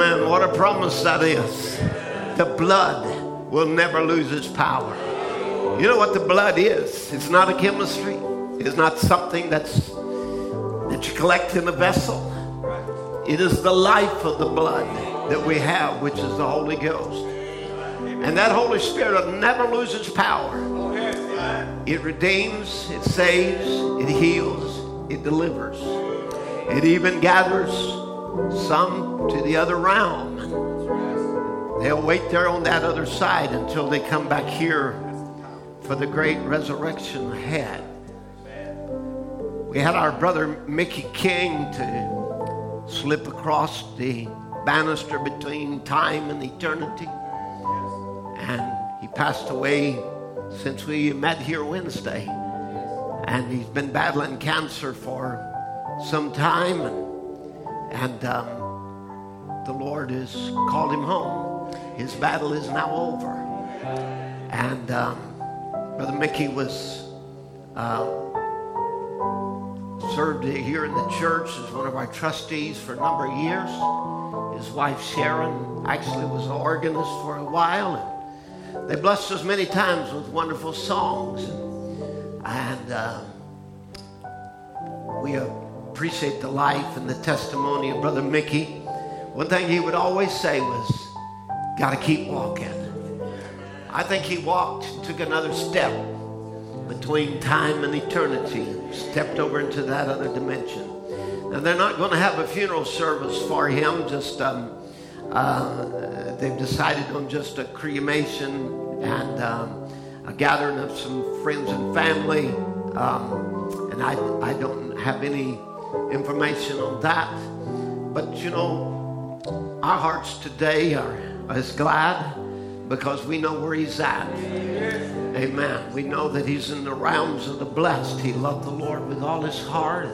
Amen. What a promise that is. The blood will never lose its power. You know what the blood is? It's not a chemistry. It's not something that's that you collect in a vessel. It is the life of the blood that we have, which is the Holy Ghost. And that Holy Spirit will never lose its power. It redeems, it saves, it heals, it delivers. It even gathers some to the other realm. They'll wait there on that other side until they come back here for the great resurrection ahead. We had our brother Mickey King to slip across the banister between time and eternity. And he passed away since we met here Wednesday. And he's been battling cancer for some time. And, um, the Lord has called him home. His battle is now over. And um, Brother Mickey was uh, served here in the church as one of our trustees for a number of years. His wife Sharon actually was an organist for a while. And they blessed us many times with wonderful songs. And, uh, we appreciate the life and the testimony of Brother Mickey. One thing he would always say was, Got to keep walking. I think he walked, took another step between time and eternity, stepped over into that other dimension. Now, they're not going to have a funeral service for him, just um, uh, they've decided on just a cremation and um, a gathering of some friends and family. Um, and I, I don't have any information on that. But you know, our hearts today are as glad because we know where he's at. Amen. We know that he's in the realms of the blessed. He loved the Lord with all his heart.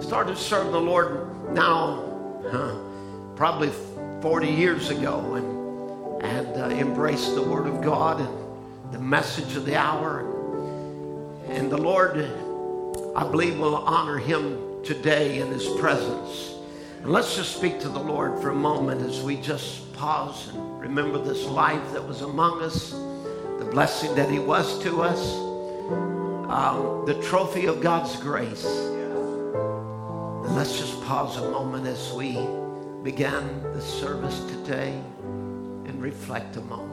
Started serving the Lord now, huh, probably 40 years ago, and, and uh, embraced the Word of God and the message of the hour. And the Lord, I believe, will honor him today in his presence. And let's just speak to the Lord for a moment as we just pause and remember this life that was among us, the blessing that He was to us, um, the trophy of God's grace. And let's just pause a moment as we begin the service today and reflect a moment.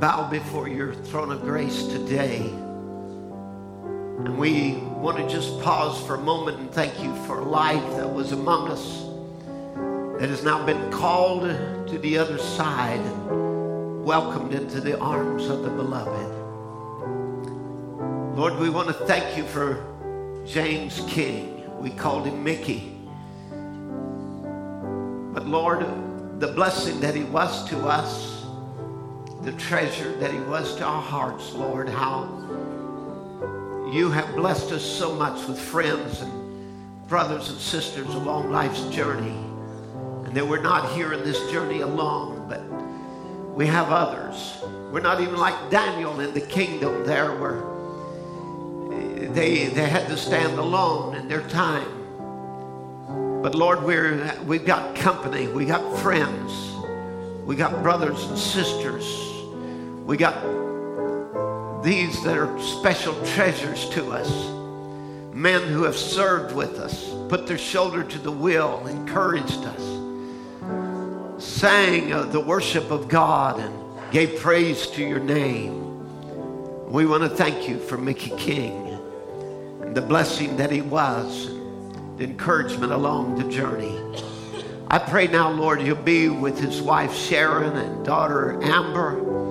Bow before your throne of grace today. And we want to just pause for a moment and thank you for life that was among us that has now been called to the other side and welcomed into the arms of the beloved. Lord, we want to thank you for James King. We called him Mickey. But Lord, the blessing that he was to us, the treasure that he was to our hearts, Lord, how you have blessed us so much with friends and brothers and sisters along life's journey. And that we're not here in this journey alone, but we have others. We're not even like Daniel in the kingdom there where they, they had to stand alone in their time. But Lord, we're, we've got company, we got friends, we got brothers and sisters, we got these that are special treasures to us. Men who have served with us, put their shoulder to the wheel, encouraged us, sang uh, the worship of God, and gave praise to your name. We want to thank you for Mickey King and the blessing that he was the encouragement along the journey. I pray now, Lord, you'll be with his wife Sharon and daughter Amber.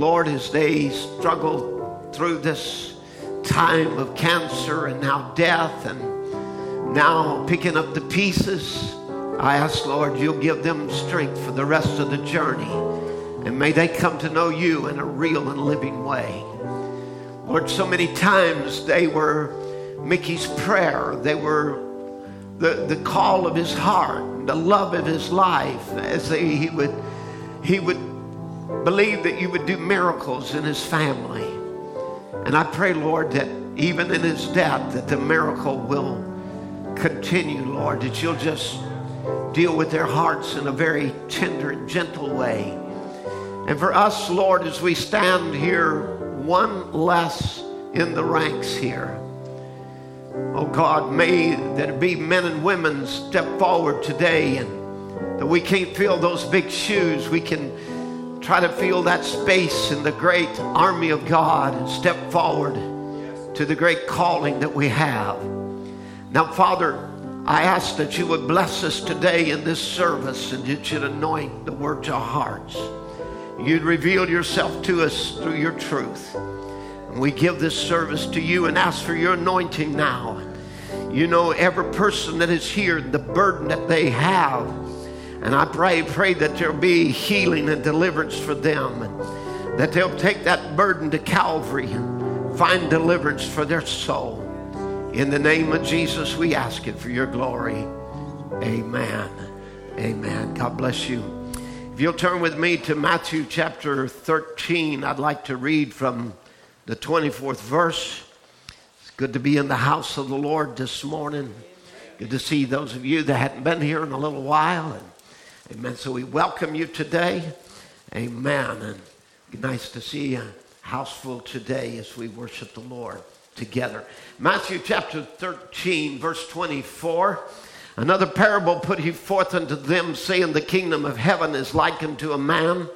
Lord, as they struggle through this time of cancer and now death and now picking up the pieces, I ask, Lord, you'll give them strength for the rest of the journey. And may they come to know you in a real and living way. Lord, so many times they were Mickey's prayer. They were the, the call of his heart, the love of his life, as they, he would he would believe that you would do miracles in his family. And I pray, Lord, that even in his death, that the miracle will continue, Lord, that you'll just deal with their hearts in a very tender and gentle way. And for us, Lord, as we stand here, one less in the ranks here. Oh God, may there be men and women step forward today and that we can't fill those big shoes. We can try to feel that space in the great army of God and step forward to the great calling that we have. Now, Father, I ask that you would bless us today in this service and that you'd anoint the words of our hearts. You'd reveal yourself to us through your truth. And we give this service to you and ask for your anointing now. You know every person that is here, the burden that they have. And I pray, pray that there'll be healing and deliverance for them. And that they'll take that burden to Calvary and find deliverance for their soul. In the name of Jesus, we ask it for your glory. Amen. Amen. God bless you. If you'll turn with me to Matthew chapter 13, I'd like to read from the 24th verse. It's good to be in the house of the Lord this morning. Good to see those of you that hadn't been here in a little while. And, amen. So we welcome you today. Amen. And nice to see a house full today as we worship the Lord together. Matthew chapter 13, verse 24. Another parable put he forth unto them, saying, The kingdom of heaven is likened to a man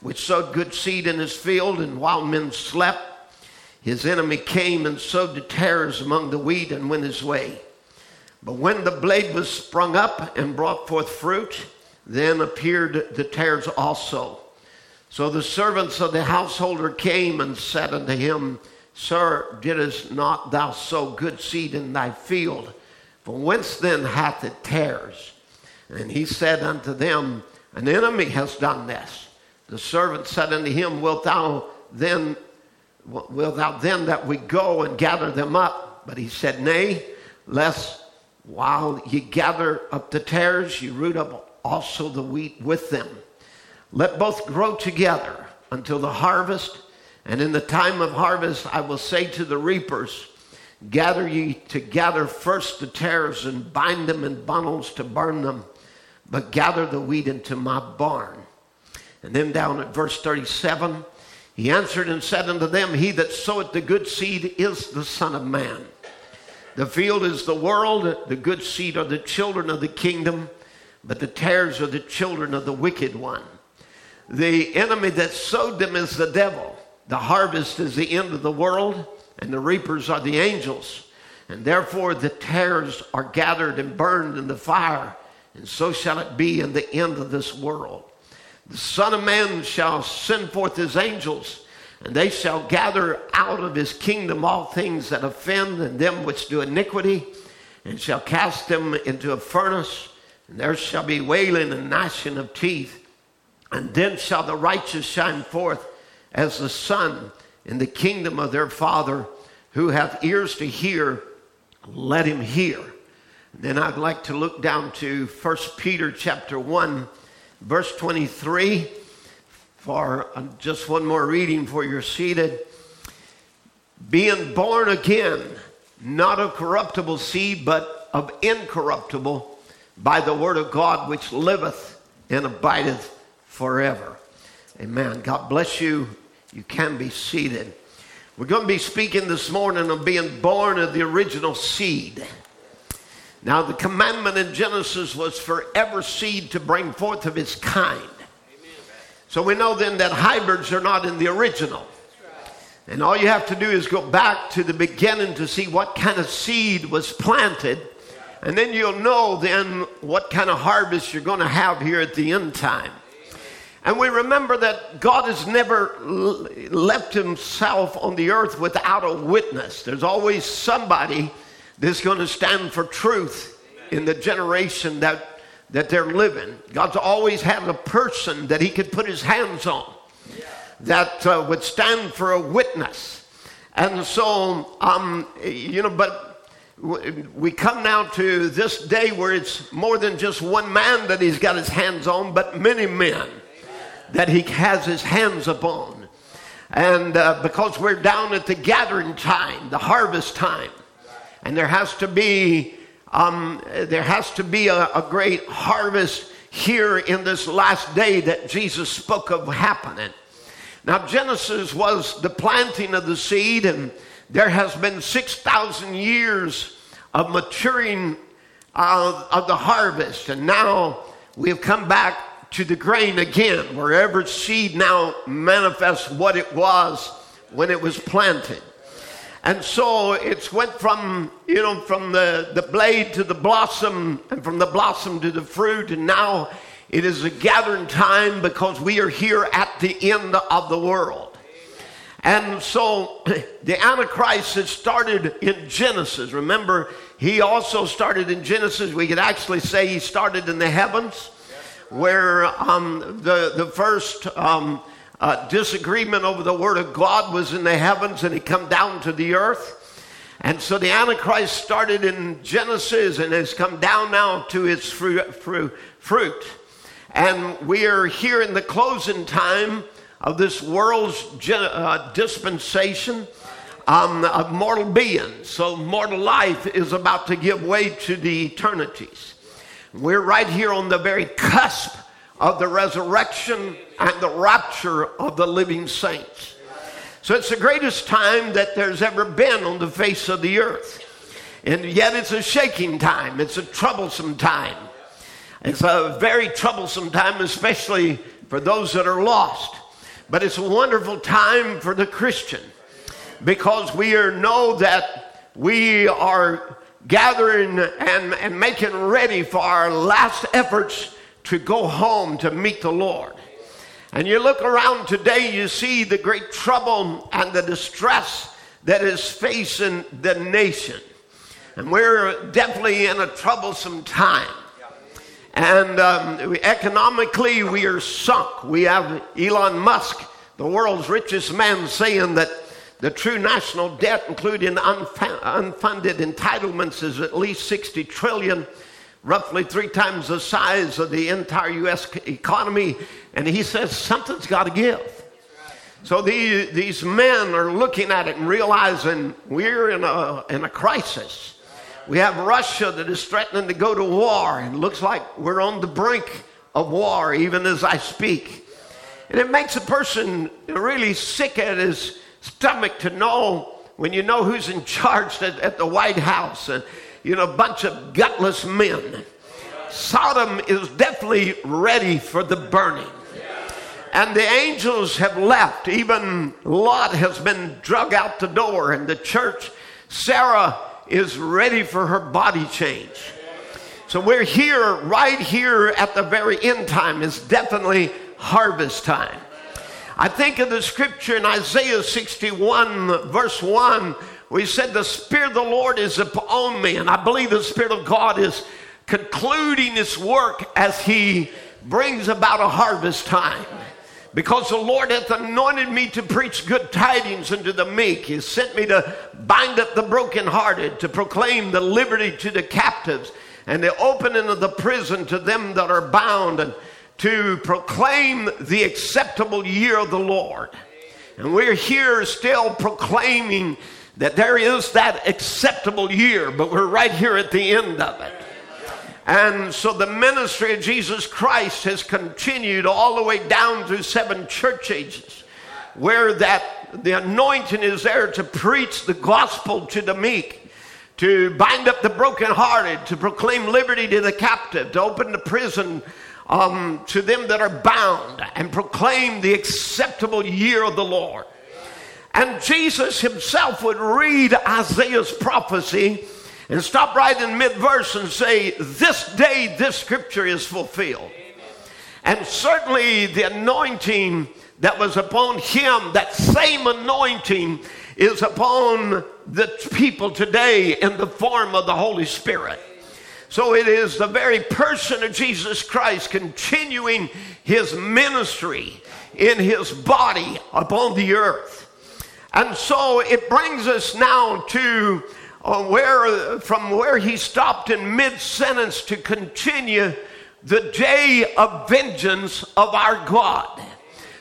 which sowed good seed in his field, and while men slept, his enemy came and sowed the tares among the wheat and went his way. But when the blade was sprung up and brought forth fruit, then appeared the tares also. So the servants of the householder came and said unto him, Sir, didst not thou sow good seed in thy field? From whence then hath it tares? And he said unto them, An enemy has done this. The servant said unto him, Wilt thou then wilt thou then that we go and gather them up? But he said, Nay, lest while ye gather up the tares, ye root up also the wheat with them. Let both grow together until the harvest. And in the time of harvest, I will say to the reapers, Gather ye together first the tares and bind them in bundles to burn them, but gather the wheat into my barn. And then down at verse 37, he answered and said unto them, He that soweth the good seed is the Son of Man. The field is the world, the good seed are the children of the kingdom, but the tares are the children of the wicked one. The enemy that sowed them is the devil. The harvest is the end of the world, and the reapers are the angels. And therefore the tares are gathered and burned in the fire, and so shall it be in the end of this world. The Son of Man shall send forth his angels, and they shall gather out of his kingdom all things that offend and them which do iniquity, and shall cast them into a furnace, and there shall be wailing and gnashing of teeth. And then shall the righteous shine forth as the sun in the kingdom of their Father. Who hath ears to hear, let him hear. then I'd like to look down to 1 Peter chapter 1 verse 23 for uh, just one more reading for you're seated. Being born again, not of corruptible seed, but of incorruptible, by the word of God which liveth and abideth forever. Amen. God bless you. You can be seated. We're going to be speaking this morning of being born of the original seed. Now, the commandment in Genesis was for every seed to bring forth of its kind. So we know then that hybrids are not in the original. And all you have to do is go back to the beginning to see what kind of seed was planted. And then you'll know then what kind of harvest you're going to have here at the end time. And we remember that God has never left himself on the earth without a witness. There's always somebody that's going to stand for truth in the generation that, that they're living. God's always had a person that he could put his hands on that uh, would stand for a witness. And so, um, you know, but we come now to this day where it's more than just one man that he's got his hands on, but many men that he has his hands upon. And uh, because we're down at the gathering time, the harvest time, and there has to be um, there has to be a, a great harvest here in this last day that Jesus spoke of happening. Now, Genesis was the planting of the seed, and there has been 6,000 years of maturing uh, of the harvest. And now we have come back to the grain again, where every seed now manifests what it was when it was planted. And so it's went from, you know, from the, the blade to the blossom and from the blossom to the fruit. And now it is a gathering time because we are here at the end of the world. And so the Antichrist has started in Genesis. Remember, he also started in Genesis. We could actually say he started in the heavens, where um, the, the first um, uh, disagreement over the Word of God was in the heavens and he come down to the earth. And so the Antichrist started in Genesis and has come down now to its fruit. And we are here in the closing time of this world's uh, dispensation um, of mortal beings. So, mortal life is about to give way to the eternities. We're right here on the very cusp of the resurrection and the rapture of the living saints. So, it's the greatest time that there's ever been on the face of the earth. And yet, it's a shaking time, it's a troublesome time. It's a very troublesome time, especially for those that are lost. But it's a wonderful time for the Christian because we are, know that we are gathering and, and making ready for our last efforts to go home to meet the Lord. And you look around today, you see the great trouble and the distress that is facing the nation. And we're definitely in a troublesome time. And um, economically, we are sunk. We have Elon Musk, the world's richest man, saying that the true national debt, including unfunded entitlements, is at least 60 trillion, roughly three times the size of the entire U.S. economy. And he says something's got to give. So the, these men are looking at it and realizing we're in a, in a crisis. We have Russia that is threatening to go to war, and it looks like we're on the brink of war even as I speak. And it makes a person really sick at his stomach to know when you know who's in charge at, at the White House and, you know, a bunch of gutless men. Sodom is definitely ready for the burning. And the angels have left. Even Lot has been drug out the door, and the church, Sarah, is ready for her body change. So we're here, right here at the very end time. It's definitely harvest time. I think of the scripture in Isaiah 61, verse 1, where he said, The Spirit of the Lord is upon me. And I believe the Spirit of God is concluding his work as he brings about a harvest time. Because the Lord hath anointed me to preach good tidings unto the meek. He sent me to bind up the brokenhearted, to proclaim the liberty to the captives, and the opening of the prison to them that are bound, and to proclaim the acceptable year of the Lord. And we're here still proclaiming that there is that acceptable year, but we're right here at the end of it. And so the ministry of Jesus Christ has continued all the way down through seven church ages, where that the anointing is there to preach the gospel to the meek, to bind up the brokenhearted, to proclaim liberty to the captive, to open the prison um, to them that are bound, and proclaim the acceptable year of the Lord. And Jesus himself would read Isaiah's prophecy and stop right in mid verse and say, This day this scripture is fulfilled. And certainly the anointing that was upon him, that same anointing is upon the people today in the form of the Holy Spirit. So it is the very person of Jesus Christ continuing his ministry in his body upon the earth. And so it brings us now to Uh, where, from where he stopped in mid sentence to continue the day of vengeance of our God.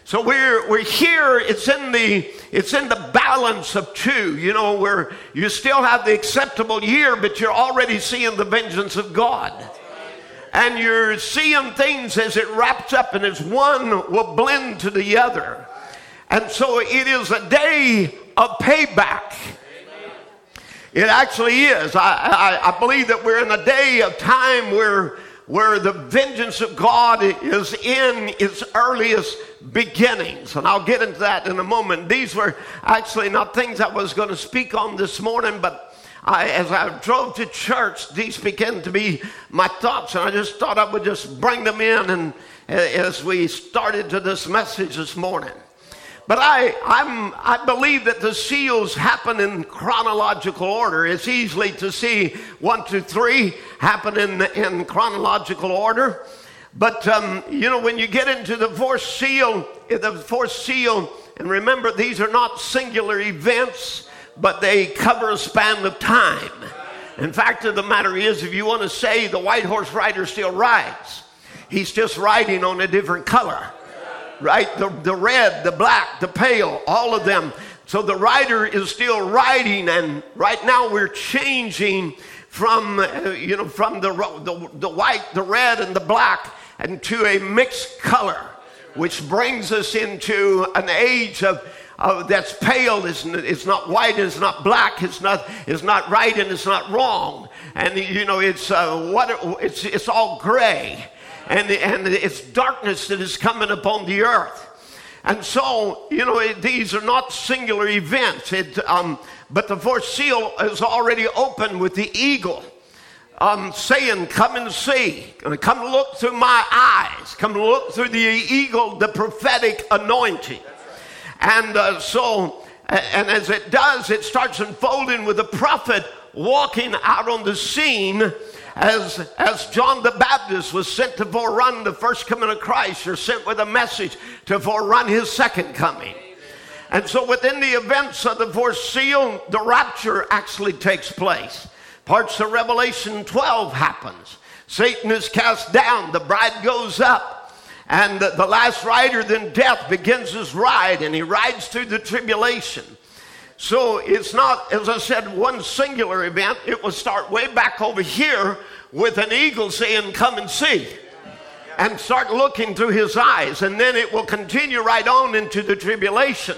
So we're, we're here, it's in, the, it's in the balance of two, you know, where you still have the acceptable year, but you're already seeing the vengeance of God. And you're seeing things as it wraps up, and as one will blend to the other. And so it is a day of payback. It actually is. I, I, I believe that we're in a day of time where where the vengeance of God is in its earliest beginnings. And I'll get into that in a moment. These were actually not things I was going to speak on this morning, but I, as I drove to church, these began to be my thoughts, and I just thought I would just bring them in and uh, as we started to this message this morning. But I, I'm, I believe that the seals happen in chronological order. It's easily to see one, two, three happen in, in chronological order. But, um, you know, when you get into the fourth seal, the fourth seal, and remember, these are not singular events, but they cover a span of time. In fact the matter is, if you want to say the white horse rider still rides, he's just riding on a different color right? The, the red, the black, the pale, all of them. So the writer is still writing, and right now we're changing from, uh, you know, from the, the, the white, the red, and the black, and to a mixed color, which brings us into an age of, of that's pale. It's, it's not white. It's not black. It's not. It's not right, and it's not wrong. And you know, it's uh, what it's it's all gray and, and it's darkness that is coming upon the earth. And so, you know, these are not singular events. It, um, but the fourth seal is already open with the eagle um, saying, Come and see. Come look through my eyes. Come look through the eagle, the prophetic anointing. And uh, so, and as it does, it starts unfolding with the prophet walking out on the scene as, as John the Baptist was sent to forerun the first coming of Christ, or sent with a message to forerun his second coming. And so, within the events of the fourth seal, the rapture actually takes place. Parts of Revelation 12 happens. Satan is cast down, the bride goes up, and the, the last rider, then death, begins his ride, and he rides through the tribulation. So it's not, as I said, one singular event. It will start way back over here with an eagle saying, Come and see. And start looking through his eyes. And then it will continue right on into the tribulation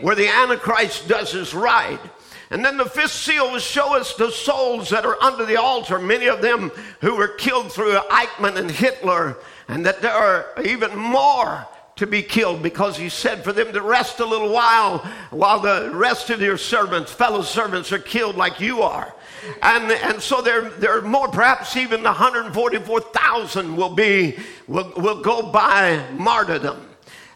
where the Antichrist does his ride. And then the fifth seal will show us the souls that are under the altar, many of them who were killed through Eichmann and Hitler, and that there are even more to be killed because he said for them to rest a little while while the rest of your servants, fellow servants, are killed like you are. And, and so there, there are more, perhaps even 144,000 will be, will, will go by martyrdom.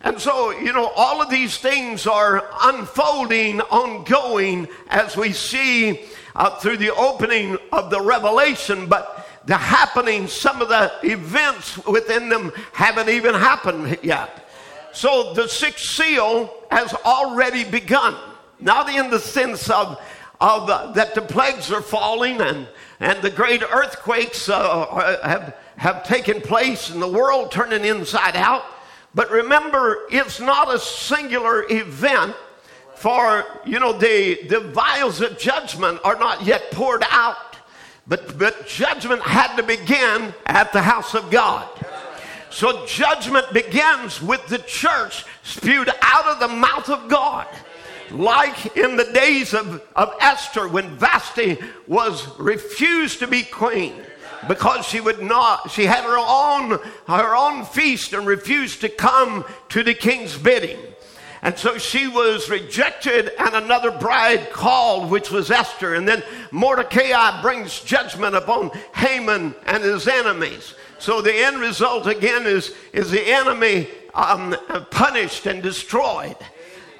And so, you know, all of these things are unfolding, ongoing as we see uh, through the opening of the revelation, but the happening, some of the events within them haven't even happened yet. So the sixth seal has already begun. Not in the sense of, of uh, that the plagues are falling and, and the great earthquakes uh, have, have taken place and the world turning inside out. But remember, it's not a singular event, for, you know, the, the vials of judgment are not yet poured out. But, but judgment had to begin at the house of God. So judgment begins with the church spewed out of the mouth of God. Like in the days of, of Esther when Vashti was refused to be queen because she would not she had her own her own feast and refused to come to the king's bidding. And so she was rejected and another bride called which was esther. And then mordecai brings judgment upon haman and his enemies so the end result again is, is the enemy um, punished and destroyed.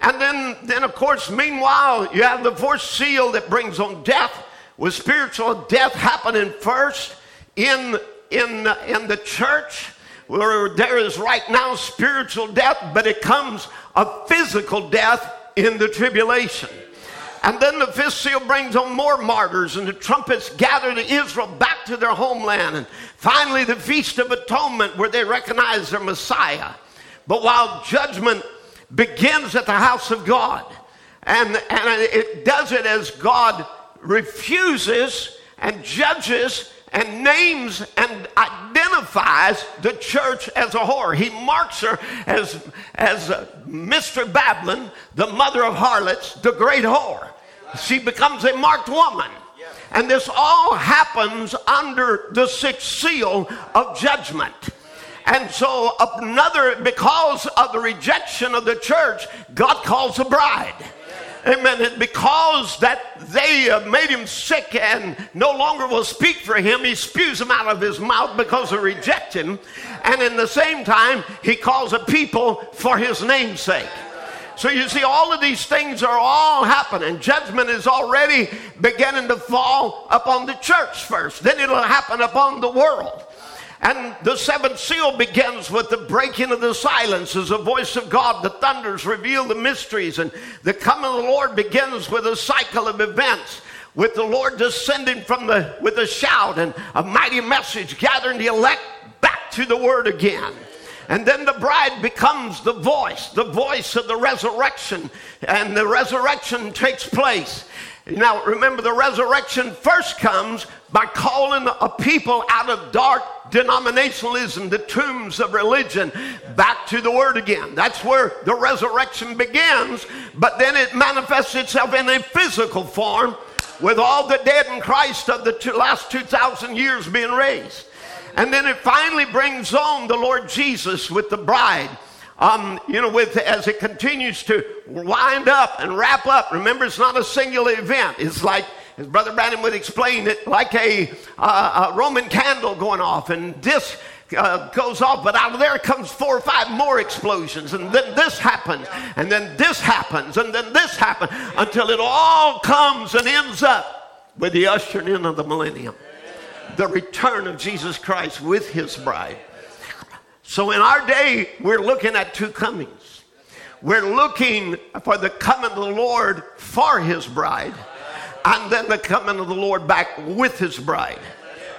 And then, then, of course, meanwhile, you have the fourth seal that brings on death, with spiritual death happening first in, in, in the church, where there is right now spiritual death, but it comes a physical death in the tribulation. And then the fifth seal brings on more martyrs, and the trumpets gather the Israel back to their homeland. And finally, the Feast of Atonement, where they recognize their Messiah. But while judgment begins at the house of God, and, and it does it as God refuses and judges and names and identifies the church as a whore. He marks her as, as Mystery Babylon, the mother of harlots, the great whore. She becomes a marked woman. And this all happens under the sixth seal of judgment. And so, another, because of the rejection of the church, God calls a bride. Amen. And because that they uh, made him sick and no longer will speak for him, he spews them out of his mouth because they reject him. And in the same time, he calls a people for his name's sake. So you see, all of these things are all happening. Judgment is already beginning to fall upon the church first, then it'll happen upon the world. And the seventh seal begins with the breaking of the silence as the voice of God, the thunders reveal the mysteries, and the coming of the Lord begins with a cycle of events. With the Lord descending from the with a shout and a mighty message, gathering the elect back to the word again. And then the bride becomes the voice, the voice of the resurrection, and the resurrection takes place. Now, remember, the resurrection first comes by calling a people out of dark denominationalism, the tombs of religion, back to the Word again. That's where the resurrection begins, but then it manifests itself in a physical form with all the dead in Christ of the two, last 2,000 years being raised. And then it finally brings on the Lord Jesus with the bride um, you know, with as it continues to wind up and wrap up. Remember, it's not a singular event. It's like, as Brother Branham would explain it, like a, uh, a Roman candle going off, and this uh, goes off, but out of there comes four or five more explosions, and then this happens, and then this happens, and then this happens, until it all comes and ends up with the ushering in of the millennium, the return of Jesus Christ with his bride. So in our day, we're looking at two comings. We're looking for the coming of the Lord for his bride, and then the coming of the Lord back with his bride.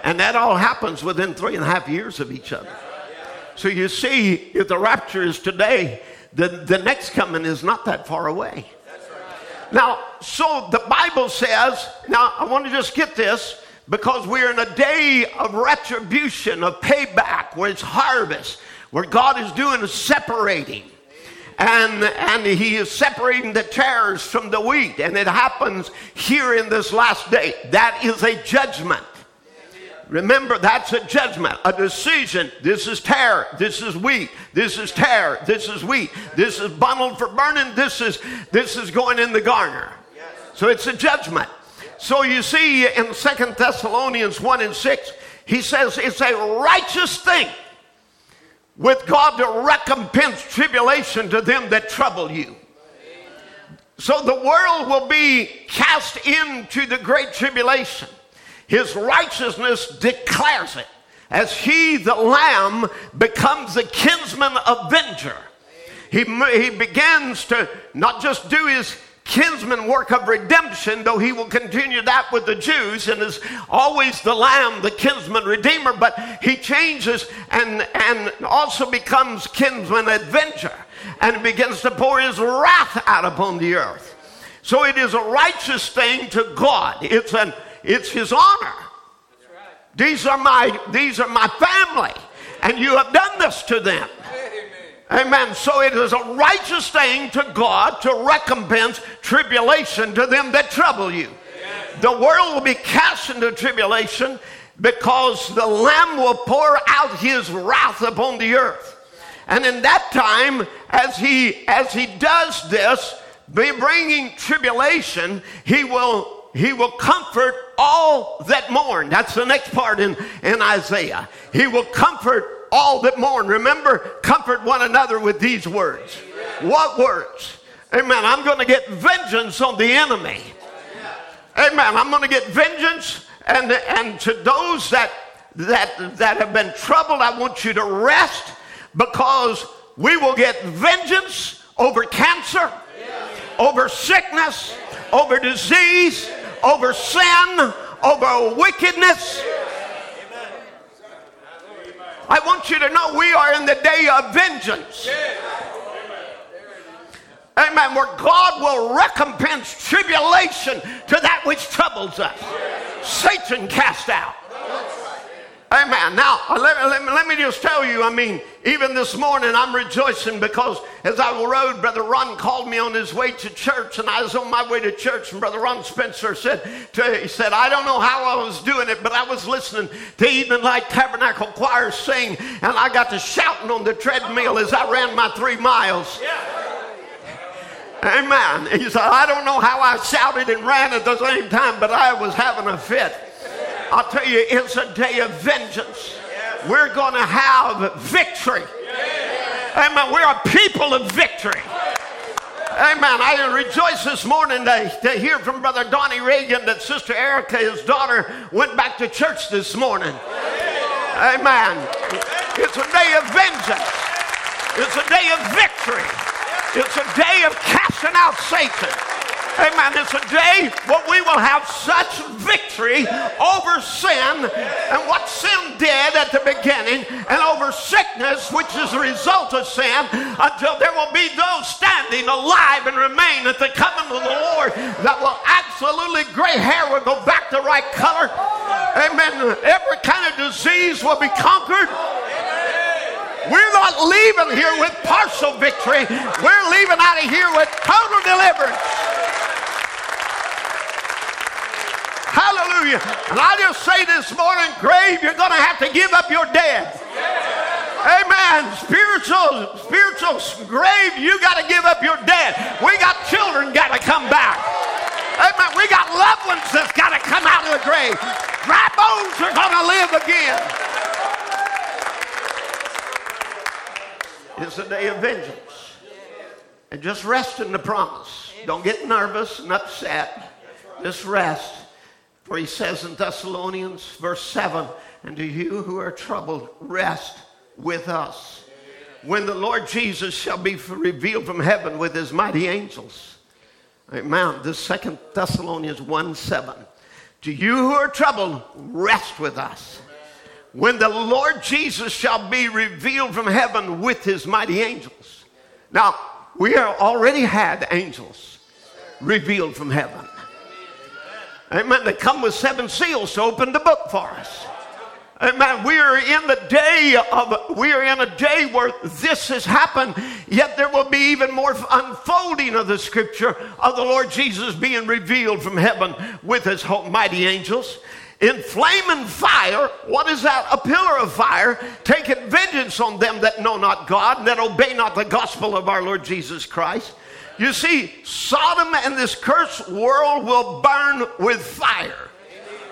And that all happens within three and a half years of each other. So you see, if the rapture is today, the, the next coming is not that far away. Now, so the Bible says, now I want to just get this because we're in a day of retribution, of payback, where it's harvest, where God is doing a separating. And, and he is separating the tares from the wheat. And it happens here in this last day. That is a judgment. Remember, that's a judgment, a decision. This is tare, this is wheat, this is tare, this is wheat, this is bundled for burning, this is this is going in the garner. So it's a judgment. So you see in Second Thessalonians 1 and 6, he says it's a righteous thing with God to recompense tribulation to them that trouble you. So the world will be cast into the great tribulation. His righteousness declares it as he, the Lamb, becomes the kinsman avenger. He, he begins to not just do his kinsman work of redemption, though he will continue that with the Jews and is always the lamb, the kinsman redeemer, but he changes and, and also becomes kinsman avenger and begins to pour his wrath out upon the earth. So it is a righteous thing to God. It's an it's his honor. These are my these are my family, and you have done this to them. Amen. So it is a righteous thing to God to recompense tribulation to them that trouble you. The world will be cast into tribulation because the Lamb will pour out his wrath upon the earth. And in that time, as he as he does this, be bringing tribulation, he will he will comfort all that mourn. That's the next part in, in Isaiah. He will comfort all that mourn. Remember, comfort one another with these words. What words? Amen. I'm going to get vengeance on the enemy. Amen. I'm going to get vengeance. And, and to those that, that, that have been troubled, I want you to rest because we will get vengeance over cancer. over sickness, over disease, over sin, over wickedness. I want you to know we are in the day of vengeance. Amen. Where God will recompense tribulation to that which troubles us. Satan cast out. Amen. Now, uh, let, let, let, me just tell you, I mean, even this morning I'm rejoicing because as I rode, Brother Ron called me on his way to church, and I was on my way to church, and Brother Ron Spencer said, to, he said, I don't know how I was doing it, but I was listening to Evening Light Tabernacle Choir sing, and I got to shouting on the treadmill as I ran my three miles. Amen. He said, I don't know how I shouted and ran at the same time, but I was having a fit. I'll tell you, it's a day of vengeance. We're going to have victory. Amen. We're a people of victory. Amen. I rejoice this morning to, to hear from Brother Donnie Reagan that Sister Erica, his daughter, went back to church this morning. Amen. It's a day of vengeance. It's a day of victory. It's a day of casting out Satan. Amen. It's a day where we will have such victory over sin and what sin did at the beginning and over sickness, which is a result of sin, until there will be those standing alive and remain at the coming of the Lord that will absolutely gray hair will go back to right color. Amen. Every kind of disease will be conquered. We're not leaving here with partial victory. We're leaving out of here with total deliverance. Hallelujah. And I just say this morning, grave, you're going to have to give up your dead. Amen. Spiritual, spiritual grave, you got to give up your dead. We got children got to come back. Amen. We got loved ones that's got to come out of the grave. Dry bones are going to live again. It's a day of vengeance. And just rest in the promise. Don't get nervous and upset. Just rest. For he says in Thessalonians, verse 7, and to you who are troubled, rest with us. When the Lord Jesus shall be revealed from heaven with his mighty angels. Amen. This second Thessalonians 1 7. To you who are troubled, rest with us. When the Lord Jesus shall be revealed from heaven with his mighty angels. Now, we are already had angels revealed from heaven. Amen. They come with seven seals to open the book for us. Amen. We are in the day of, we are in a day where this has happened, yet there will be even more unfolding of the scripture of the Lord Jesus being revealed from heaven with his mighty angels. In flaming fire, what is that? A pillar of fire, taking vengeance on them that know not God and that obey not the gospel of our Lord Jesus Christ. You see, Sodom and this cursed world will burn with fire.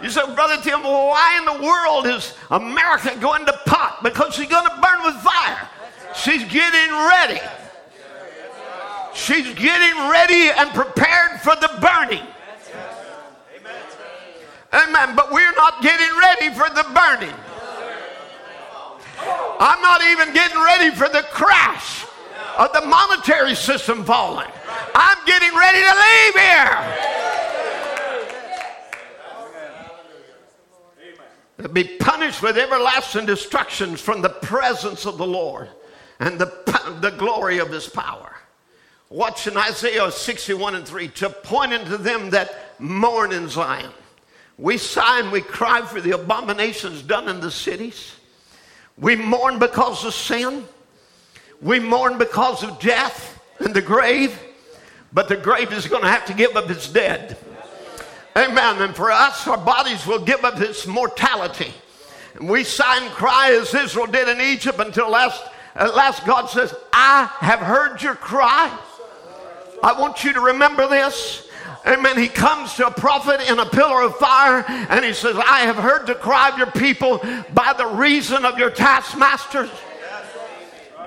You say, Brother Tim, why in the world is America going to pot? Because she's going to burn with fire. She's getting ready. She's getting ready and prepared for the burning. Amen. But we're not getting ready for the burning. I'm not even getting ready for the crash of the monetary system falling. I'm getting ready to leave here. To be punished with everlasting destructions from the presence of the Lord and the, the glory of his power. Watch in Isaiah 61 and 3 to point unto them that mourn in Zion. We sigh and we cry for the abominations done in the cities. We mourn because of sin. We mourn because of death and the grave, but the grave is going to have to give up its dead. Amen. And for us, our bodies will give up its mortality. And we sigh and cry as Israel did in Egypt until last, at last God says, I have heard your cry. I want you to remember this. Amen. He comes to a prophet in a pillar of fire and he says, I have heard the cry of your people by the reason of your taskmasters.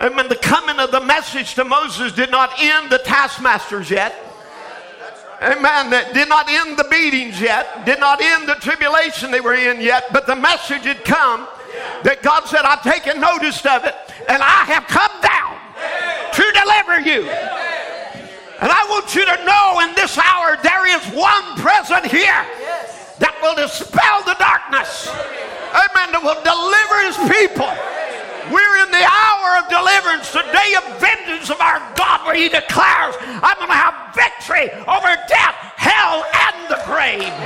Amen. The coming of the message to Moses did not end the taskmasters yet. Amen. That did not end the beatings yet, did not end the tribulation they were in yet, but the message had come that God said, I've taken notice of it and I have come down to deliver you. And I want you to know in this hour there is one present here that will dispel the darkness. Amen. That will deliver his people. We're in the hour of deliverance, the day of vengeance of our God, where he declares, I'm going to have victory over death, hell, and the grave.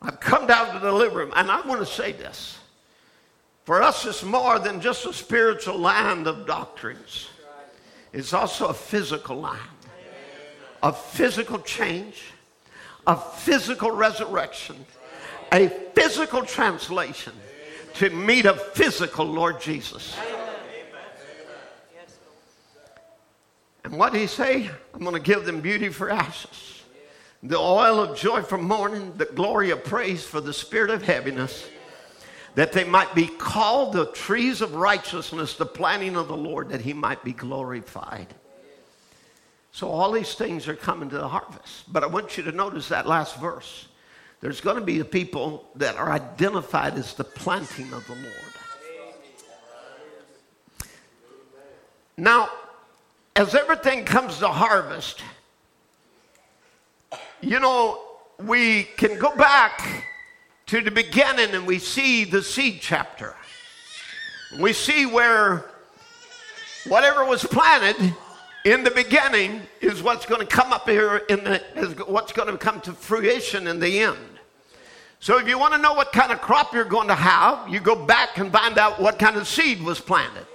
I've come down to deliver him. And I want to say this. For us, it's more than just a spiritual land of doctrines, it's also a physical land a physical change, a physical resurrection, a physical translation to meet a physical Lord Jesus. And what did he say? I'm going to give them beauty for ashes, the oil of joy for mourning, the glory of praise for the spirit of heaviness, that they might be called the trees of righteousness, the planting of the Lord, that he might be glorified. So all these things are coming to the harvest. But I want you to notice that last verse. There's going to be the people that are identified as the planting of the Lord. Now, as everything comes to harvest, you know, we can go back to the beginning and we see the seed chapter. We see where whatever was planted in the beginning is what's going to come up here in the, is what's going to come to fruition in the end. So if you want to know what kind of crop you're going to have, you go back and find out what kind of seed was planted.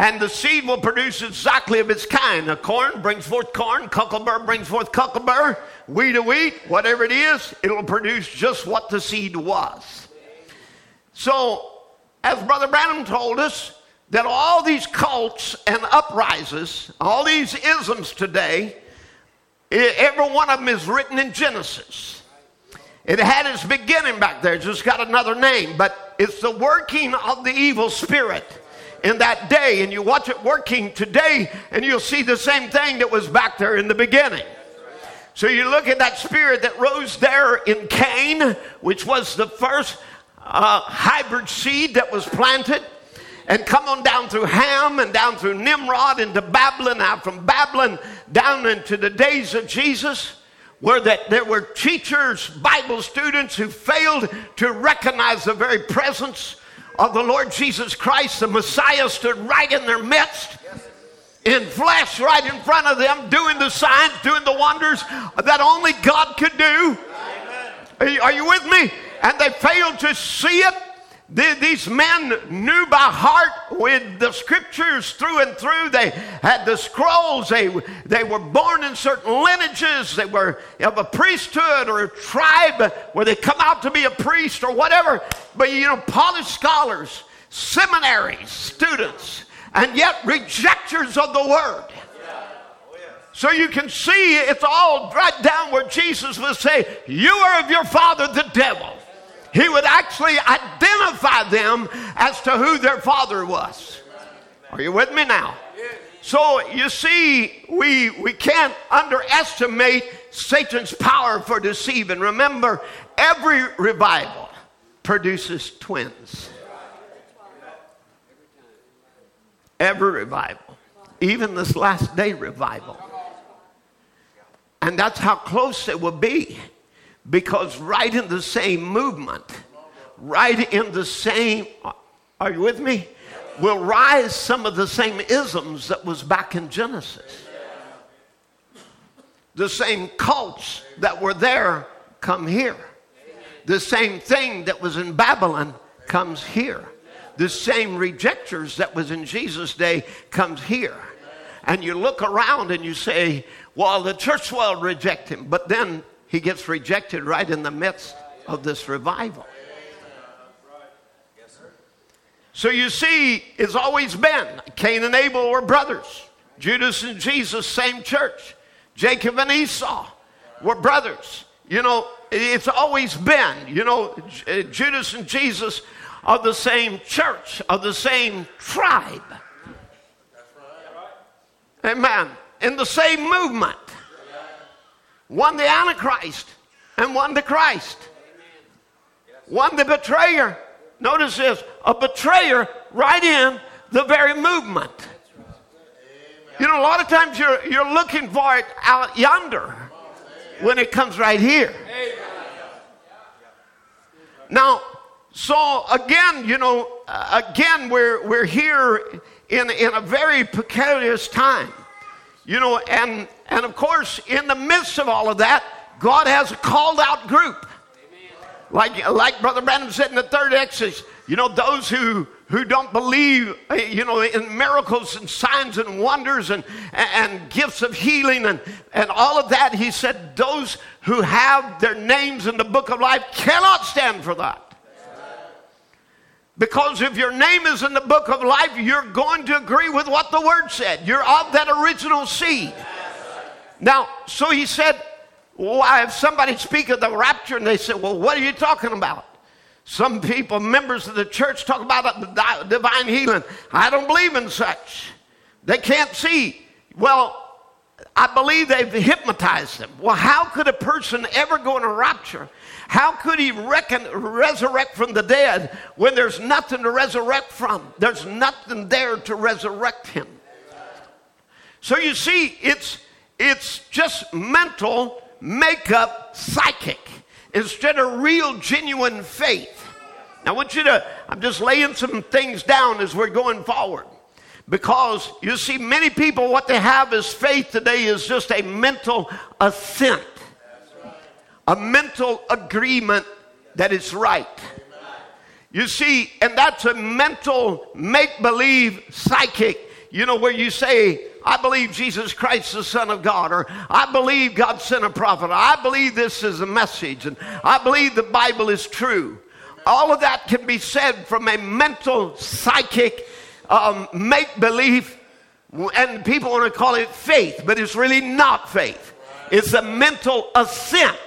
And the seed will produce exactly of its kind. A corn brings forth corn, cucumber brings forth cucumber, wheat of wheat, whatever it is, it'll produce just what the seed was. So, as Brother Branham told us, that all these cults and uprises, all these isms today, every one of them is written in Genesis. It had its beginning back there, just got another name, but it's the working of the evil spirit in that day. And you watch it working today, and you'll see the same thing that was back there in the beginning. So you look at that spirit that rose there in Cain, which was the first uh, hybrid seed that was planted and come on down through Ham and down through Nimrod into Babylon, out from Babylon down into the days of Jesus, where that there were teachers, Bible students who failed to recognize the very presence of the Lord Jesus Christ. The Messiah stood right in their midst. In flesh, right in front of them, doing the signs, doing the wonders that only God could do. Are you, are you with me? And they failed to see it these men knew by heart with the scriptures through and through. They had the scrolls. They, they were born in certain lineages. They were of a priesthood or a tribe where they come out to be a priest or whatever. But you know, polished scholars, seminary students, and yet rejectors of the word. So you can see it's all right down where Jesus would say, You are of your father, the devil he would actually identify them as to who their father was. Are you with me now? So you see, we, we can't underestimate Satan's power for deceiving. Remember, every revival produces twins. Every revival, even this last day revival. And that's how close it will be because right in the same movement, right in the same, are you with me? Will rise some of the same isms that was back in Genesis. The same cults that were there come here. The same thing that was in Babylon comes here. The same rejectors that was in Jesus' day comes here. And you look around and you say, well, the church will reject him. But then he gets rejected right in the midst of this revival. So you see, it's always been Cain and Abel were brothers. Judas and Jesus, same church. Jacob and Esau were brothers. You know, it's always been, you know, uh, Judas and Jesus are the same church, are the same tribe. Amen. In the same movement one the Antichrist and one the Christ. One the betrayer. Notice this a betrayer right in the very movement. You know, a lot of times you're, you're looking for it out yonder when it comes right here. Now, so again, you know, uh, again, we're, we're here in, in a very precarious time. You know, and, and of course, in the midst of all of that, God has a called out group. Like, like Brother Branham said in the third Exodus, you know, those who, who don't believe, you know, in miracles and signs and wonders and, and gifts of healing and, and all of that, he said, those who have their names in the book of life cannot stand for that. Because if your name is in the book of life, you're going to agree with what the word said. You're of that original seed. Now, so he said, why, if somebody speak of the rapture and they say, well, what are you talking about? Some people, members of the church, talk about divine healing. I don't believe in such. They can't see. Well, I believe they've hypnotized them. Well, how could a person ever go in a rapture how could he reckon, resurrect from the dead when there's nothing to resurrect from? There's nothing there to resurrect him. So you see, it's, it's just mental makeup psychic instead of real, genuine faith. Now, I want you to, I'm just laying some things down as we're going forward. Because you see, many people, what they have as faith today is just a mental assent a mental agreement that it's right. You see, and that's a mental make believe psychic, you know, where you say, I believe Jesus Christ, the Son of God, or I believe God sent a prophet, I believe this is a message, and I believe the Bible is true. All of that can be said from a mental psychic um, make believe, and people want to call it faith, but it's really not faith. It's a mental assent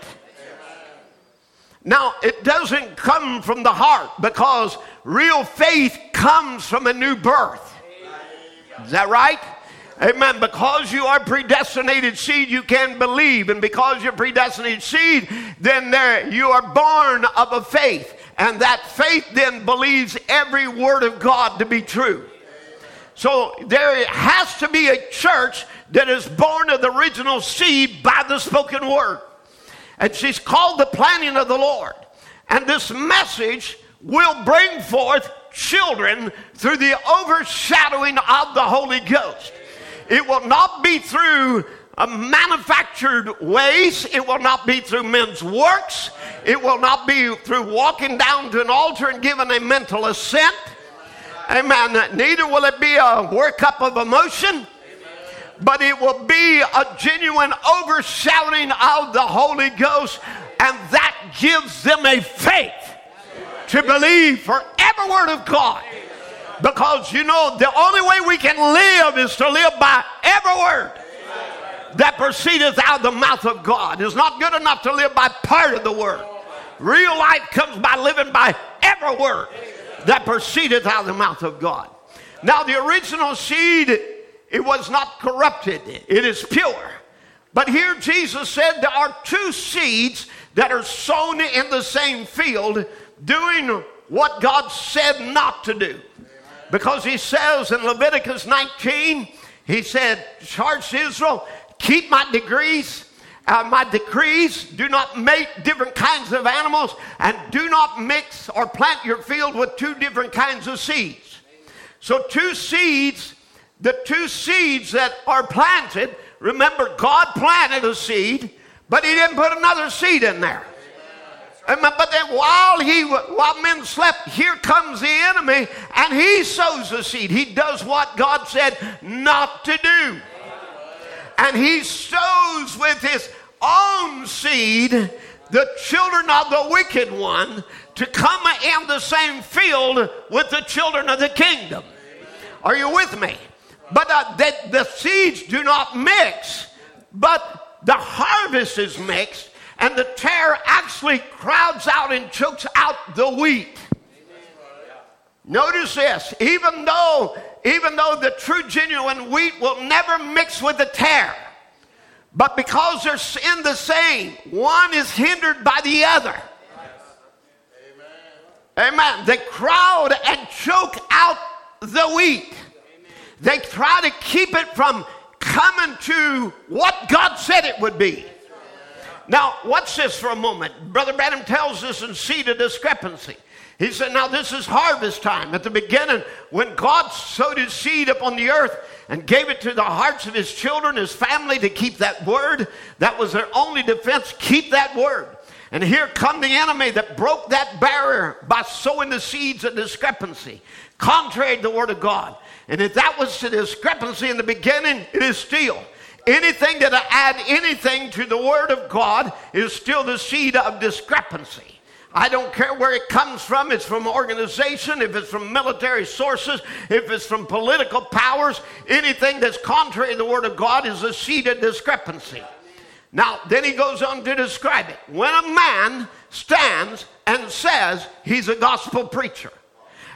now, it doesn't come from the heart because real faith comes from a new birth. Is that right? Amen. Because you are predestinated seed, you can believe. And because you're predestinated seed, then there you are born of a faith. And that faith then believes every word of God to be true. So there has to be a church that is born of the original seed by the spoken word. And she's called the planting of the Lord. And this message will bring forth children through the overshadowing of the Holy Ghost. It will not be through a manufactured ways. It will not be through men's works. It will not be through walking down to an altar and giving a mental assent. Amen. Neither will it be a workup of emotion but it will be a genuine overshadowing of the Holy Ghost, and that gives them a faith to believe for every word of God. Because you know, the only way we can live is to live by every word that proceedeth out of the mouth of God. It's not good enough to live by part of the word. Real life comes by living by every word that proceedeth out of the mouth of God. Now, the original seed it was not corrupted, it is pure. But here Jesus said there are two seeds that are sown in the same field doing what God said not to do. Because he says in Leviticus 19, he said, Charge Israel, keep my degrees, uh, my decrees, do not make different kinds of animals, and do not mix or plant your field with two different kinds of seeds. So, two seeds the two seeds that are planted, remember, God planted a seed, but He didn't put another seed in there. But then while he while men slept, here comes the enemy and he sows the seed. He does what God said not to do. And he sows with his own seed the children of the wicked one to come in the same field with the children of the kingdom. Are you with me? but uh, that the seeds do not mix, but the harvest is mixed, and the tare actually crowds out and chokes out the wheat. Notice this, even though even though the true genuine wheat will never mix with the tare, but because they're in the same, one is hindered by the other. Amen. Amen. They crowd and choke out the wheat. They try to keep it from coming to what God said it would be. Now, watch this for a moment. Brother Branham tells us and see the discrepancy. He said, Now this is harvest time. At the beginning, when God sowed his seed upon the earth and gave it to the hearts of his children, his family to keep that word, that was their only defense keep that word. And here come the enemy that broke that barrier by sowing the seeds of discrepancy, contrary to the word of God. And if that was the discrepancy in the beginning, it is still. Anything that I add anything to the word of God is still the seed of discrepancy. I don't care where it comes from. It's from organization, if it's from military sources, if it's from political powers, anything that's contrary to the Word of God is a seed of discrepancy. Now, then he goes on to describe it. When a man stands and says he's a gospel preacher,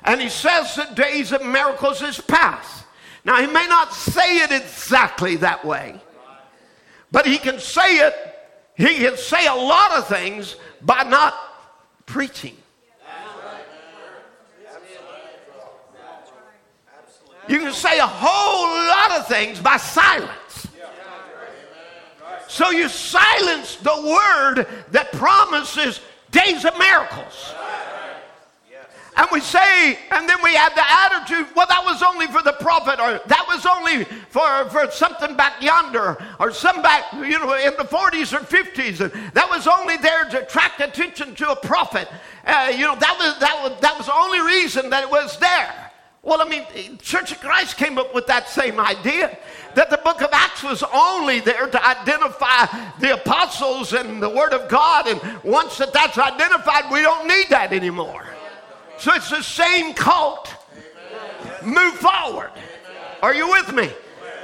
and he says the days of miracles is past. Now, he may not say it exactly that way, but he can say it, he can say a lot of things by not preaching. You can say a whole lot of things by silence. So you silence the word that promises days of miracles. And we say, and then we have the attitude, well, that was only for the prophet, or that was only for, for something back yonder, or some back, you know, in the 40s or 50s. And that was only there to attract attention to a prophet. Uh, you know, that was, that, was, that was the only reason that it was there. Well, I mean, Church of Christ came up with that same idea that the book of Acts was only there to identify the apostles and the Word of God. And once that that's identified, we don't need that anymore. So it's the same cult. Move forward. Are you with me?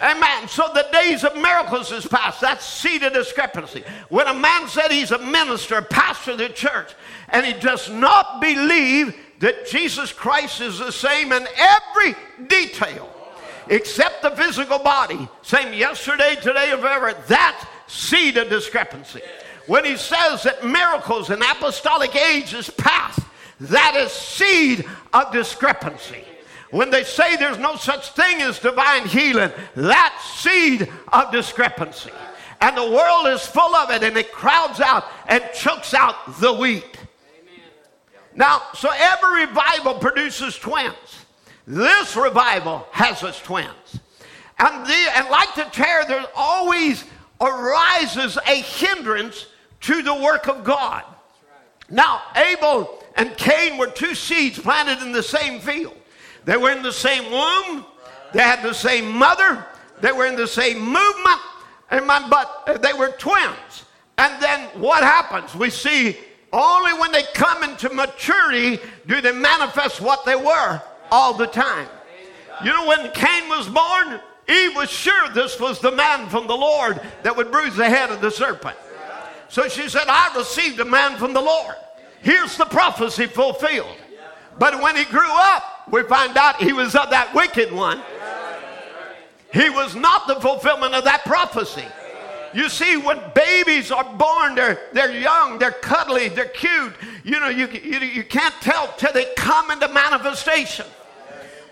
Amen. So the days of miracles is past. That's seed of discrepancy. When a man said he's a minister, pastor of the church, and he does not believe that Jesus Christ is the same in every detail except the physical body, same yesterday, today, or forever, that's seed of discrepancy. When he says that miracles in apostolic age is past, that is seed of discrepancy. When they say there's no such thing as divine healing, that's seed of discrepancy. And the world is full of it and it crowds out and chokes out the wheat. Now, so every revival produces twins. This revival has its twins. And, the, and like the tare, there always arises a hindrance to the work of God. Now, Abel and Cain were two seeds planted in the same field. They were in the same womb, they had the same mother, they were in the same movement, but uh, they were twins. And then what happens? We see only when they come into maturity do they manifest what they were all the time. You know, when Cain was born, Eve was sure this was the man from the Lord that would bruise the head of the serpent. So she said, I received a man from the Lord. Here's the prophecy fulfilled. But when he grew up, we find out he was of that wicked one. He was not the fulfillment of that prophecy. You see, when babies are born, they're, they're young, they're cuddly, they're cute. You know, you, you, you can't tell till they come into manifestation.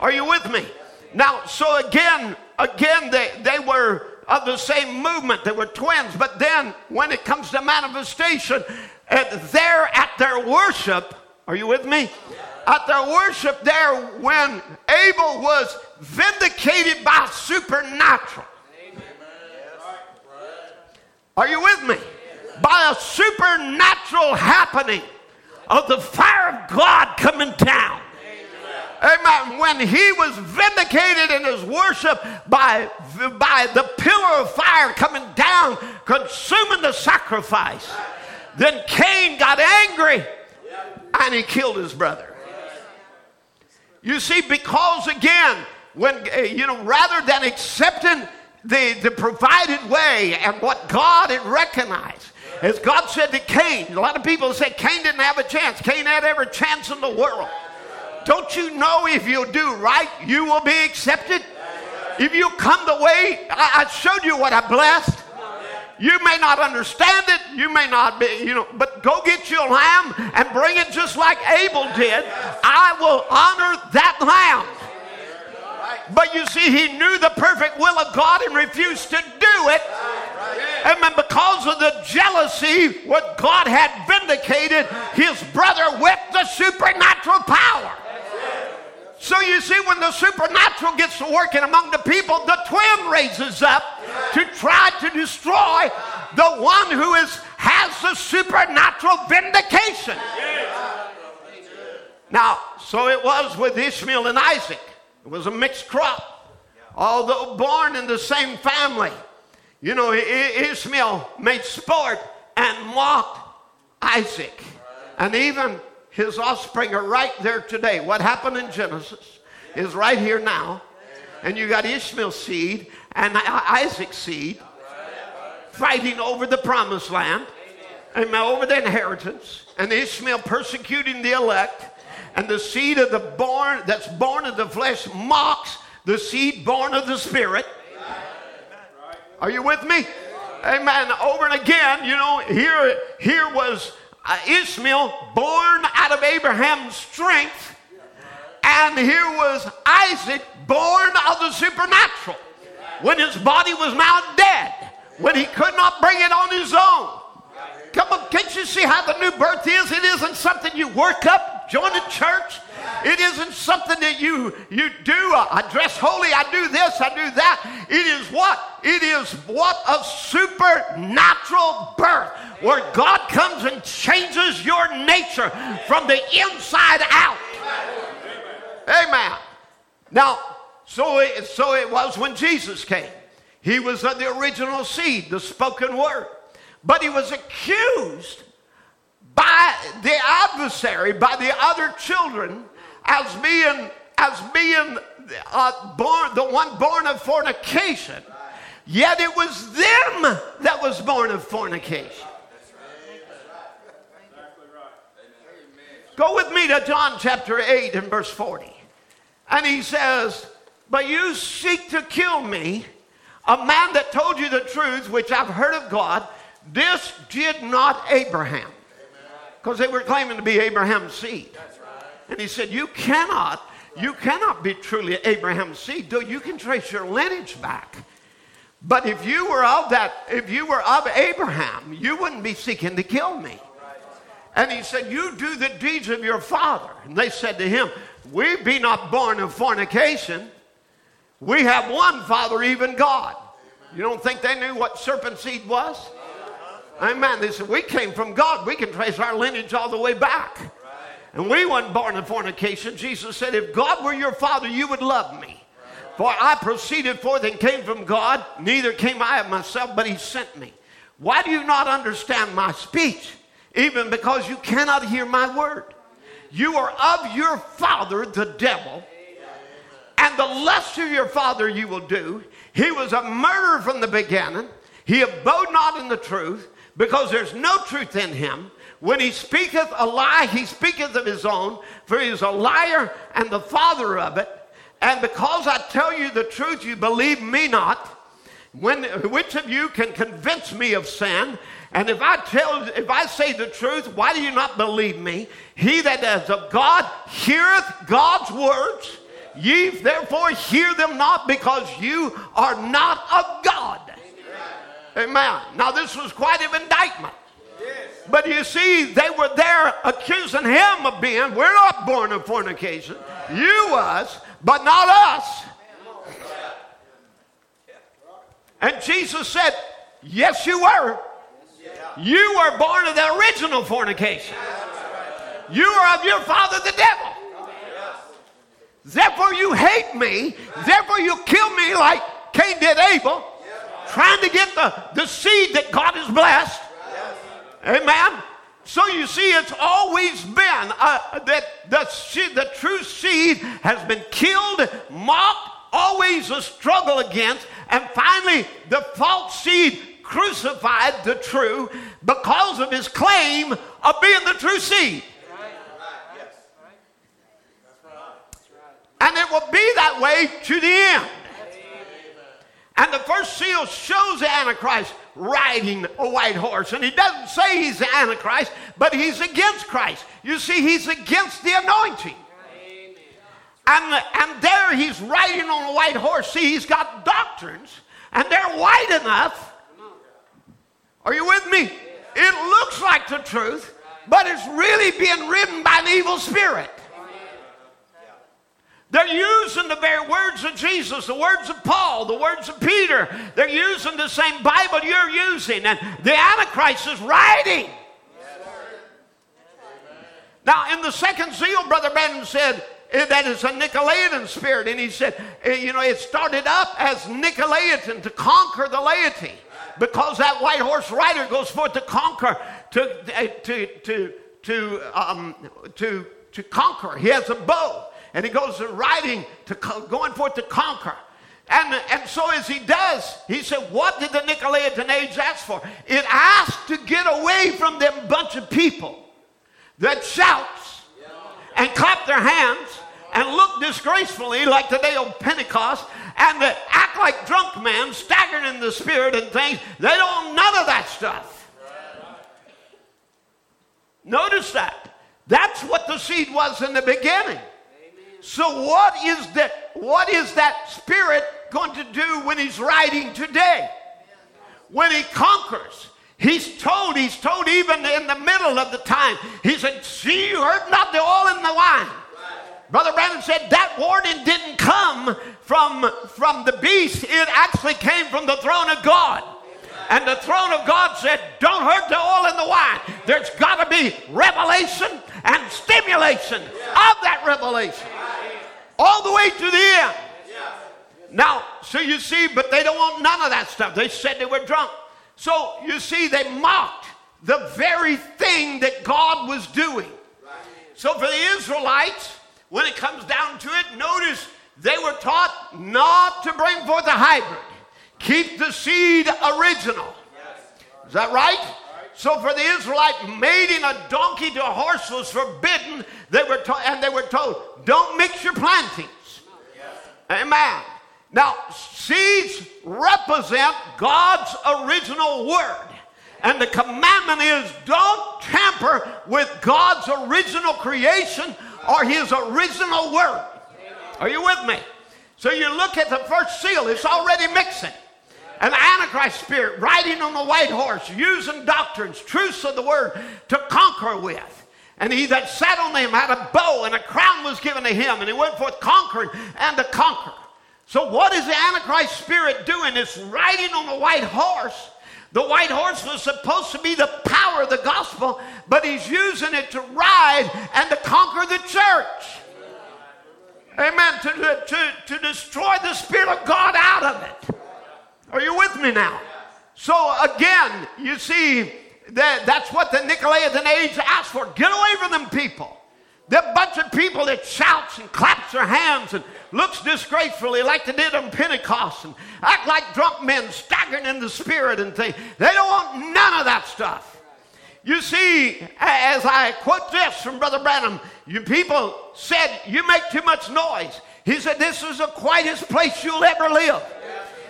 Are you with me? Now, so again, again, they, they were of the same movement. They were twins. But then when it comes to manifestation, there at their worship, are you with me? At their worship, there when Abel was vindicated by supernatural. Are you with me? By a supernatural happening of the fire of God coming down. Amen. When he was vindicated in his worship by, by the pillar of fire coming down, consuming the sacrifice. Then Cain got angry and he killed his brother. You see, because again, when, eh, you know, rather than accepting the, the provided way and what God had recognized, as God said to Cain, a lot of people say Cain didn't have a chance. Cain had every chance in the world. Don't you know if you do right, you will be accepted? If you come the way, I, I showed you what I blessed. You may not understand it. You may not be, you know, but go get your lamb and bring it just like Abel did. I will honor that lamb. But you see, he knew the perfect will of God and refused to do it Amen. Because of the jealousy, what God had vindicated, his brother with the supernatural power. So you see, when the supernatural gets to working among the people, the twin raises up to try to destroy the one who is, has the supernatural vindication. Now, so it was with Ishmael and Isaac. It was a mixed crop, although born in the same family. You know, Ishmael made sport and mocked Isaac. And even his offspring are right there today. What happened in Genesis is right here now. And you got Ishmael's seed and Isaac's seed fighting over the promised land, and over the inheritance, and Ishmael persecuting the elect, and the seed of the born that's born of the flesh mocks the seed born of the spirit. Are you with me? Amen. Over and again, you know, here, here was Uh, Ishmael born out of Abraham's strength, and here was Isaac born of the supernatural when his body was now dead, when he could not bring it on his own. Come on, can't you see how the new birth is? It isn't something you work up, join a church. It isn't something that you you do. I dress holy. I do this. I do that. It is what? It is what a supernatural birth, where God comes and changes your nature from the inside out. Amen. Now, so it, so it was when Jesus came. He was the original seed, the spoken word. But he was accused by the adversary, by the other children, as being as being uh, born, the one born of fornication. Yet it was them that was born of fornication. Go with me to John chapter 8 and verse 40. And he says, But you seek to kill me, a man that told you the truth, which I've heard of God. This did not Abraham. Because they were claiming to be Abraham's seed. And he said, You cannot, you cannot be truly Abraham's seed, though you can trace your lineage back. But if you were of that, if you were of Abraham, you wouldn't be seeking to kill me. And he said, You do the deeds of your father. And they said to him, We be not born of fornication. We have one father, even God. You don't think they knew what serpent seed was? Amen. They said, We came from God. We can trace our lineage all the way back. And we weren't born in fornication. Jesus said, If God were your father, you would love me. For I proceeded forth and came from God, neither came I of myself, but he sent me. Why do you not understand my speech? Even because you cannot hear my word. You are of your father, the devil, and the lust of your father you will do. He was a murderer from the beginning. He abode not in the truth, because there's no truth in him. When he speaketh a lie, he speaketh of his own, for he is a liar and the father of it. And because I tell you the truth, you believe me not. When, which of you can convince me of sin? And if I tell, if I say the truth, why do you not believe me? He that is of God heareth God's words. Ye therefore hear them not, because you are not of God. Amen. Now this was quite an indictment. But you see, they were there accusing him of being, we're not born of fornication. You was, but not us. And Jesus said, Yes, you were. You were born of the original fornication. You are of your father, the devil. Therefore, you hate me. Therefore, you kill me like Cain did Abel, trying to get the, the seed that God has blessed. Amen. So you see, it's always been uh, that the, the true seed has been killed, mocked, always a struggle against, and finally the false seed crucified the true because of his claim of being the true seed. And it will be that way to the end. And the first seal shows the Antichrist riding a white horse. And he doesn't say he's the Antichrist, but he's against Christ. You see, he's against the anointing. And, and there he's riding on a white horse. See, he's got doctrines, and they're white enough Are you with me? It looks like the truth, but it's really being written by an evil spirit. They're using the very words of Jesus, the words of Paul, the words of Peter. They're using the same Bible you're using, and the Antichrist is writing. Now, in the second seal, Brother Branham said eh, that is a Nicolaitan spirit, and he said, eh, you know, it started up as Nicolaitan to conquer the laity because that white horse rider goes forth to conquer, to, eh, to, to, to, um, to, to conquer. He has a bow and he goes riding to going forth to conquer. And, and so as he does, he said, What did the Nicolaitan age ask for? It asked to get away from them bunch of people that shouts and clap their hands and look disgracefully like the day of Pentecost and that act like drunk men, staggering in the spirit and things. They don't none of that stuff. Notice that. That's what the seed was in the beginning. So what is that what is that spirit going to do when he's riding today? When he conquers. He's told, he's told even in the middle of the time, he said, See, you heard not the oil in the wine. Brother Branham said that warning didn't come from, from the beast, it actually came from the throne of God. And the throne of God said, Don't hurt the oil in the wine. There's got to be revelation and stimulation of that revelation all the way to the end. Now, so you see, but they don't want none of that stuff. They said they were drunk. So you see, they mocked the very thing that God was doing. So for the Israelites, when it comes down to it, notice they were taught not to bring forth a hybrid. Keep the seed original. Is that right? So for the Israelite, mating a donkey to a horse was forbidden. They were told, and they were told, don't mix your plantings. Amen. Now, seeds represent God's original word. And the commandment is don't tamper with God's original creation or his original word. Are you with me? So you look at the first seal, it's already mixing. An Antichrist spirit riding on the white horse, using doctrines, truths of the word to conquer with. And he that sat on them had a bow, and a crown was given to him, and he went forth conquering and to conquer. So, what is the Antichrist spirit doing? It's riding on a white horse. The white horse was supposed to be the power of the gospel, but he's using it to ride and to conquer the church. Amen. To, to, to destroy the Spirit of God out of it. Are you with me now? So, again, you see, that, that's what the Nicolaitan age asked for. Get away from them people. That bunch of people that shouts and claps their hands and looks disgracefully like they did on Pentecost and act like drunk men staggering in the spirit and things. They don't want none of that stuff. You see, as I quote this from Brother Branham, you people said you make too much noise. He said, This is the quietest place you'll ever live.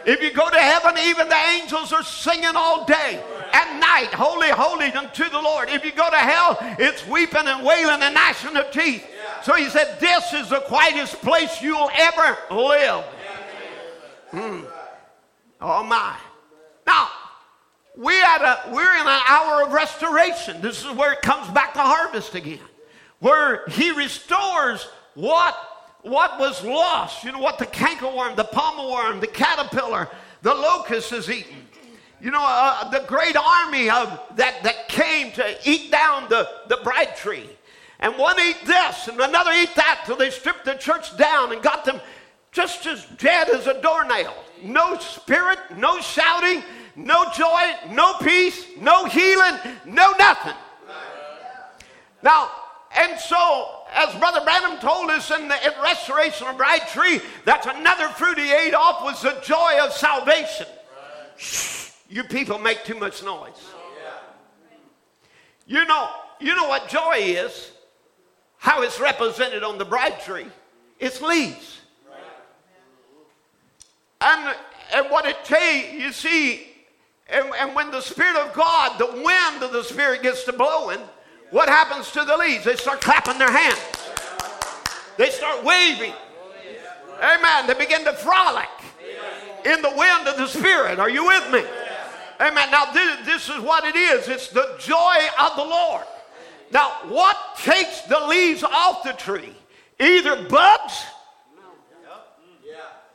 If you go to heaven, even the angels are singing all day and night, holy, holy unto the Lord. If you go to hell, it's weeping and wailing and gnashing of teeth. So he said, This is the quietest place you'll ever live. Mm. Oh my. Now, we had a, we're in an hour of restoration. This is where it comes back to harvest again, where he restores what what was lost, you know, what the cankerworm, the worm, the caterpillar, the locust has eaten. You know, uh, the great army of, that, that came to eat down the, the bride tree. And one eat this and another eat that till they stripped the church down and got them just as dead as a doornail. No spirit, no shouting, no joy, no peace, no healing, no nothing. Now, and so as Brother Branham told us in the restoration of the bride tree, that's another fruit he ate off was the joy of salvation. Right. Shh, you people make too much noise. Yeah. You know, you know what joy is? How it's represented on the bride tree. It's leaves. And, and what it takes, you see, and, and when the Spirit of God, the wind of the Spirit gets to blowing, what happens to the leaves? They start clapping their hands. They start waving. Amen. They begin to frolic in the wind of the Spirit. Are you with me? Amen. Now, this, this is what it is it's the joy of the Lord. Now, what takes the leaves off the tree? Either bugs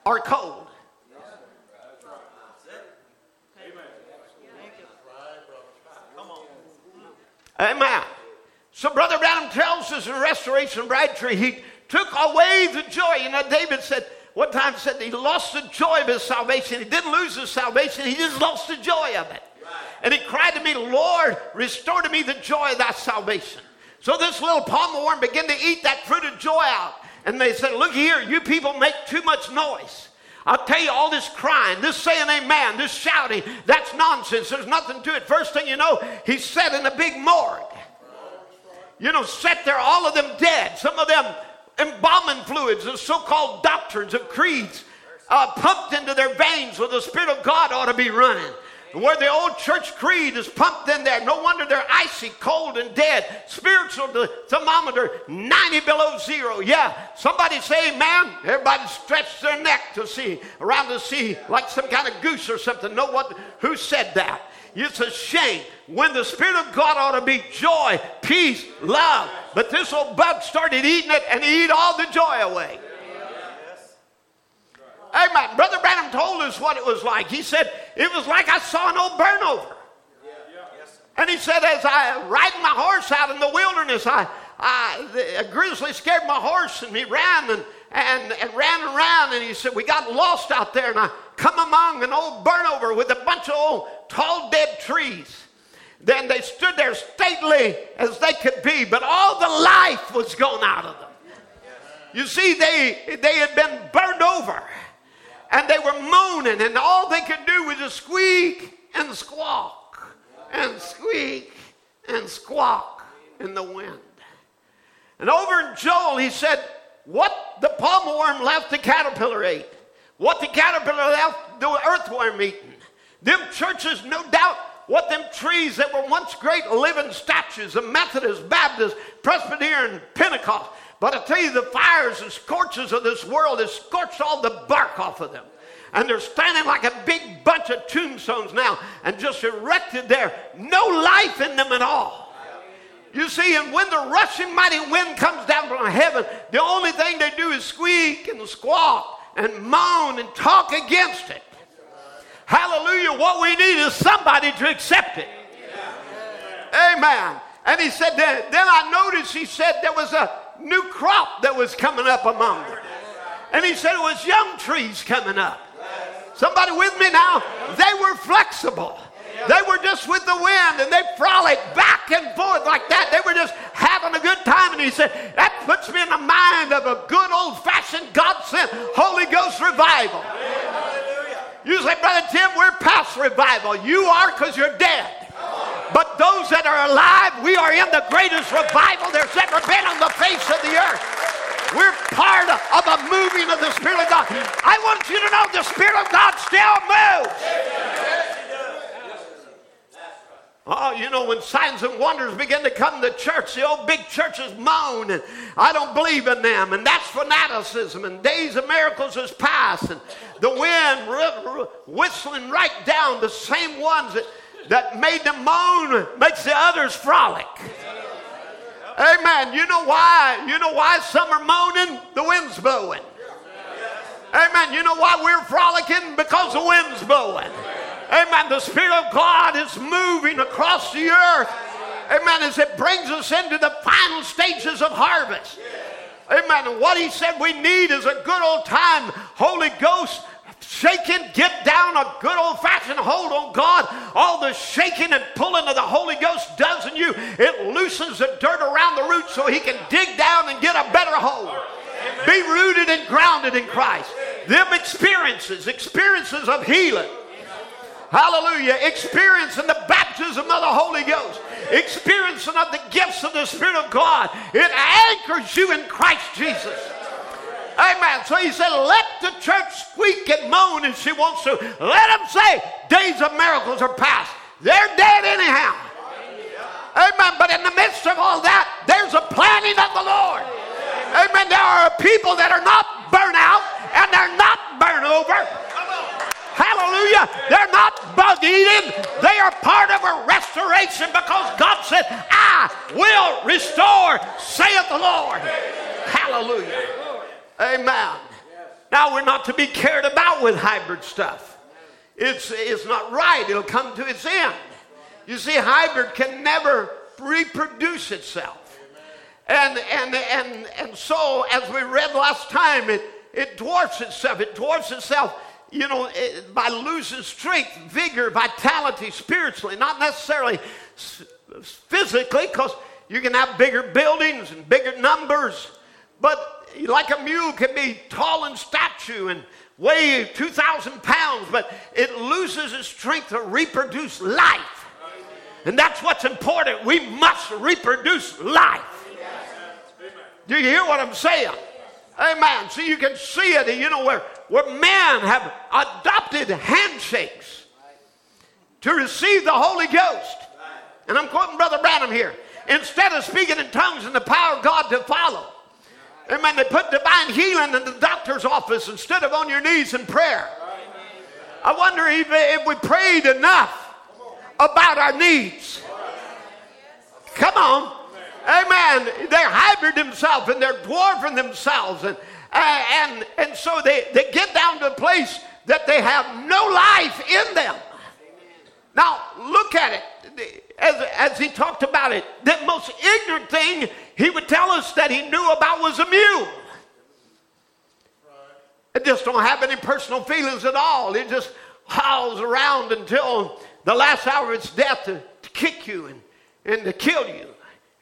or cold. Amen. So Brother Branham tells us in Restoration Bride Tree, he took away the joy. You know, David said, one time said he lost the joy of his salvation. He didn't lose his salvation, he just lost the joy of it. And he cried to me, Lord, restore to me the joy of thy salvation. So this little palmer worm began to eat that fruit of joy out. And they said, Look here, you people make too much noise. I'll tell you, all this crying, this saying amen, this shouting, that's nonsense. There's nothing to it. First thing you know, he's set in a big morgue. You know, set there, all of them dead. Some of them embalming fluids, the so called doctrines of creeds, uh, pumped into their veins where the Spirit of God ought to be running. Where the old church creed is pumped in there. No wonder they're icy, cold, and dead. Spiritual thermometer 90 below zero. Yeah, somebody say, man, everybody stretched their neck to see, around to see, like some kind of goose or something. Know what? Who said that? It's a shame when the Spirit of God ought to be joy, peace, love. But this old bug started eating it and he ate all the joy away. Amen. Brother Branham told us what it was like. He said, it was like I saw an old burn over. And he said, as I riding my horse out in the wilderness, I, I, a grizzly scared my horse and he ran and, and, and ran around. And he said, we got lost out there. And I come among an old burnover with a bunch of old tall dead trees. Then they stood there stately as they could be, but all the life was gone out of them. You see, they, they had been burned over and they were moaning, and all they could do was just squeak and squawk and squeak and squawk in the wind. And over in Joel, he said, What the palm worm left, the caterpillar ate. What the caterpillar left, the earthworm eaten. Them churches, no doubt, what them trees that were once great living statues of Methodist, Baptist, Presbyterian, Pentecost, but I tell you, the fires and scorches of this world has scorched all the bark off of them. And they're standing like a big bunch of tombstones now and just erected there. No life in them at all. You see, and when the rushing mighty wind comes down from heaven, the only thing they do is squeak and squawk and moan and talk against it. Hallelujah. What we need is somebody to accept it. Amen. And he said, then, then I noticed, he said, there was a new crop that was coming up among them. And he said it was young trees coming up. Somebody with me now? They were flexible. They were just with the wind and they frolicked back and forth like that. They were just having a good time. And he said, That puts me in the mind of a good old fashioned God sent Holy Ghost revival. You say, Brother Tim, we're past revival. You are because you're dead. But those that are alive, we are in the greatest revival there's ever been on the face of the earth. We're part of a moving of the Spirit of God. I want you to know the Spirit of God still moves. Oh, you know, when signs and wonders begin to come to church, the old big churches moan, and I don't believe in them, and that's fanaticism, and days of miracles is past, and the wind whistling right down the same ones that that made them moan makes the others frolic. Amen. You know why? You know why some are moaning? The wind's blowing. Amen. You know why we're frolicking? Because the wind's blowing. Amen. The Spirit of God is moving across the earth. Amen. As it brings us into the final stages of harvest. Amen. And what he said we need is a good old time Holy Ghost shaking, get down a good old fashioned hold on God. All the shaking and pulling of the Holy Ghost does in you, it loosens the dirt around the roots so He can dig down and get a better hold. Amen. Be rooted and grounded in Christ. Them experiences, experiences of healing. Hallelujah. Experiencing the baptism of the Holy Ghost. Experiencing of the gifts of the Spirit of God. It anchors you in Christ Jesus. Amen. So he said, let the church squeak and moan if she wants to. Let them say, days of miracles are past. They're dead anyhow. Amen. But in the midst of all that, there's a planning of the Lord. Amen. There are people that are not burnt out and they're not burnt over. Hallelujah. They're not bug eating, they are part of a restoration because God said, I will restore, saith the Lord. Hallelujah. Amen. Now, we're not to be cared about with hybrid stuff. It's, it's not right. It'll come to its end. You see, hybrid can never reproduce itself. And, and, and, and so, as we read last time, it, it dwarfs itself. It dwarfs itself you know, eh, by losing strength, vigor, vitality spiritually, not necessarily physically, because you can have bigger buildings and bigger numbers, but like a mule can be tall in stature and weigh 2,000 pounds, but it loses its strength to reproduce life. And that's what's important. We must reproduce life. Do you hear what I'm saying? Amen. So you can see it, you know, where, where men have adopted handshakes to receive the Holy Ghost. And I'm quoting Brother Branham here. Instead of speaking in tongues and the power of God to follow. Amen. They put divine healing in the doctor's office instead of on your knees in prayer. I wonder if, if we prayed enough about our needs. Come on. Amen. They're hybrid themselves and they're dwarfing themselves. And, and, and so they, they get down to a place that they have no life in them. Now, look at it. As, as he talked about it, the most ignorant thing he would tell us that he knew about was a mule. It just don't have any personal feelings at all. It just howls around until the last hour of its death to, to kick you and, and to kill you.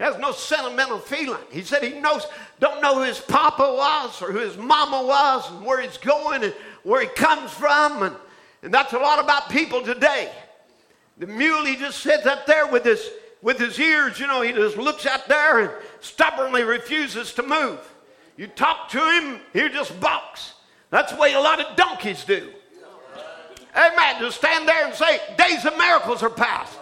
Has no sentimental feeling. He said he knows, don't know who his papa was or who his mama was and where he's going and where he comes from. And, and that's a lot about people today. The mule, he just sits up there with his, with his ears, you know, he just looks out there and stubbornly refuses to move. You talk to him, he just balks. That's the way a lot of donkeys do. Amen. Just stand there and say, days of miracles are past.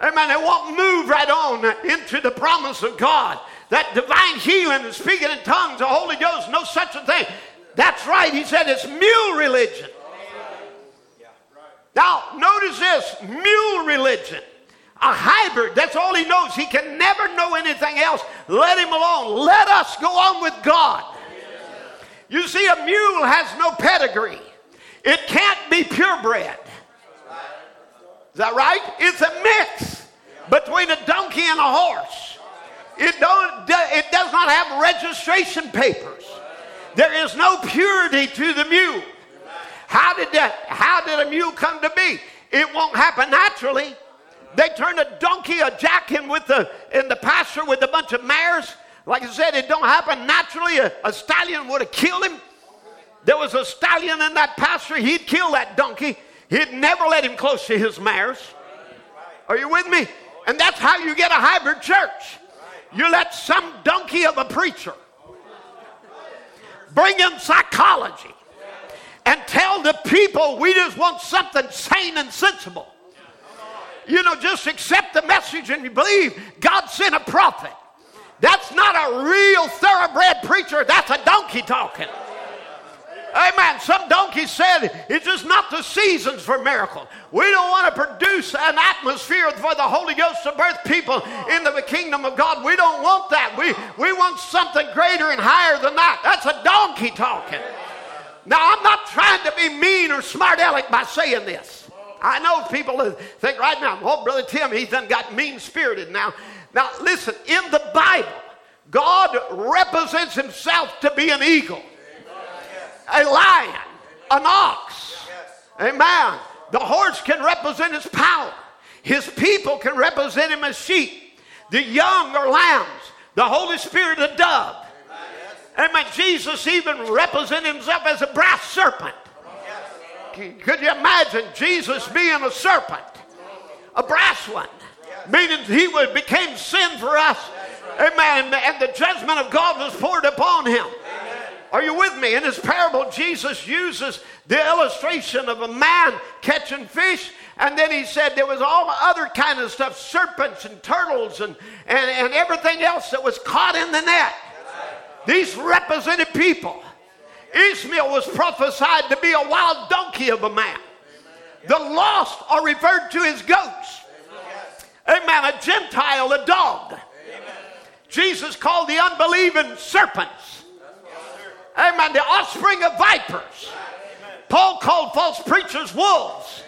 Amen. They won't move right on into the promise of God. That divine healing and speaking in tongues, the Holy Ghost, no such a thing. That's right. He said it's mule religion. Now, notice this mule religion. A hybrid, that's all he knows. He can never know anything else. Let him alone. Let us go on with God. You see, a mule has no pedigree, it can't be purebred. Is that right? It's a mix between a donkey and a horse. It, don't, it does not have registration papers. There is no purity to the mule. How did that, how did a mule come to be? It won't happen naturally. They turned a donkey, a jack in with the in the pasture with a bunch of mares. Like I said, it don't happen naturally. A, a stallion would have killed him. There was a stallion in that pasture. He'd kill that donkey. He'd never let him close to his mares. Are you with me? And that's how you get a hybrid church. You let some donkey of a preacher bring in psychology and tell the people we just want something sane and sensible. You know, just accept the message and you believe God sent a prophet. That's not a real thoroughbred preacher, that's a donkey talking. Amen. Some donkey said it's just not the seasons for miracles. We don't want to produce an atmosphere for the Holy Ghost to birth people into the kingdom of God. We don't want that. We, we want something greater and higher than that. That's a donkey talking. Now, I'm not trying to be mean or smart aleck by saying this. I know people think right now, oh, Brother Tim, he's done got mean spirited now. Now, listen, in the Bible, God represents himself to be an eagle, a lion, an ox. Amen. The horse can represent his power, his people can represent him as sheep, the young are lambs, the Holy Spirit, a dove. Amen. Jesus even represented himself as a brass serpent. Could you imagine Jesus being a serpent? A brass one. Meaning he became sin for us. Amen. And the judgment of God was poured upon him. Are you with me? In his parable, Jesus uses the illustration of a man catching fish, and then he said there was all other kind of stuff, serpents and turtles and, and, and everything else that was caught in the net. These represented people. Ishmael was prophesied to be a wild donkey of a man. The lost are referred to as goats. Amen. A Gentile, a dog. Jesus called the unbelieving serpents. Amen. The offspring of vipers. Paul called false preachers wolves.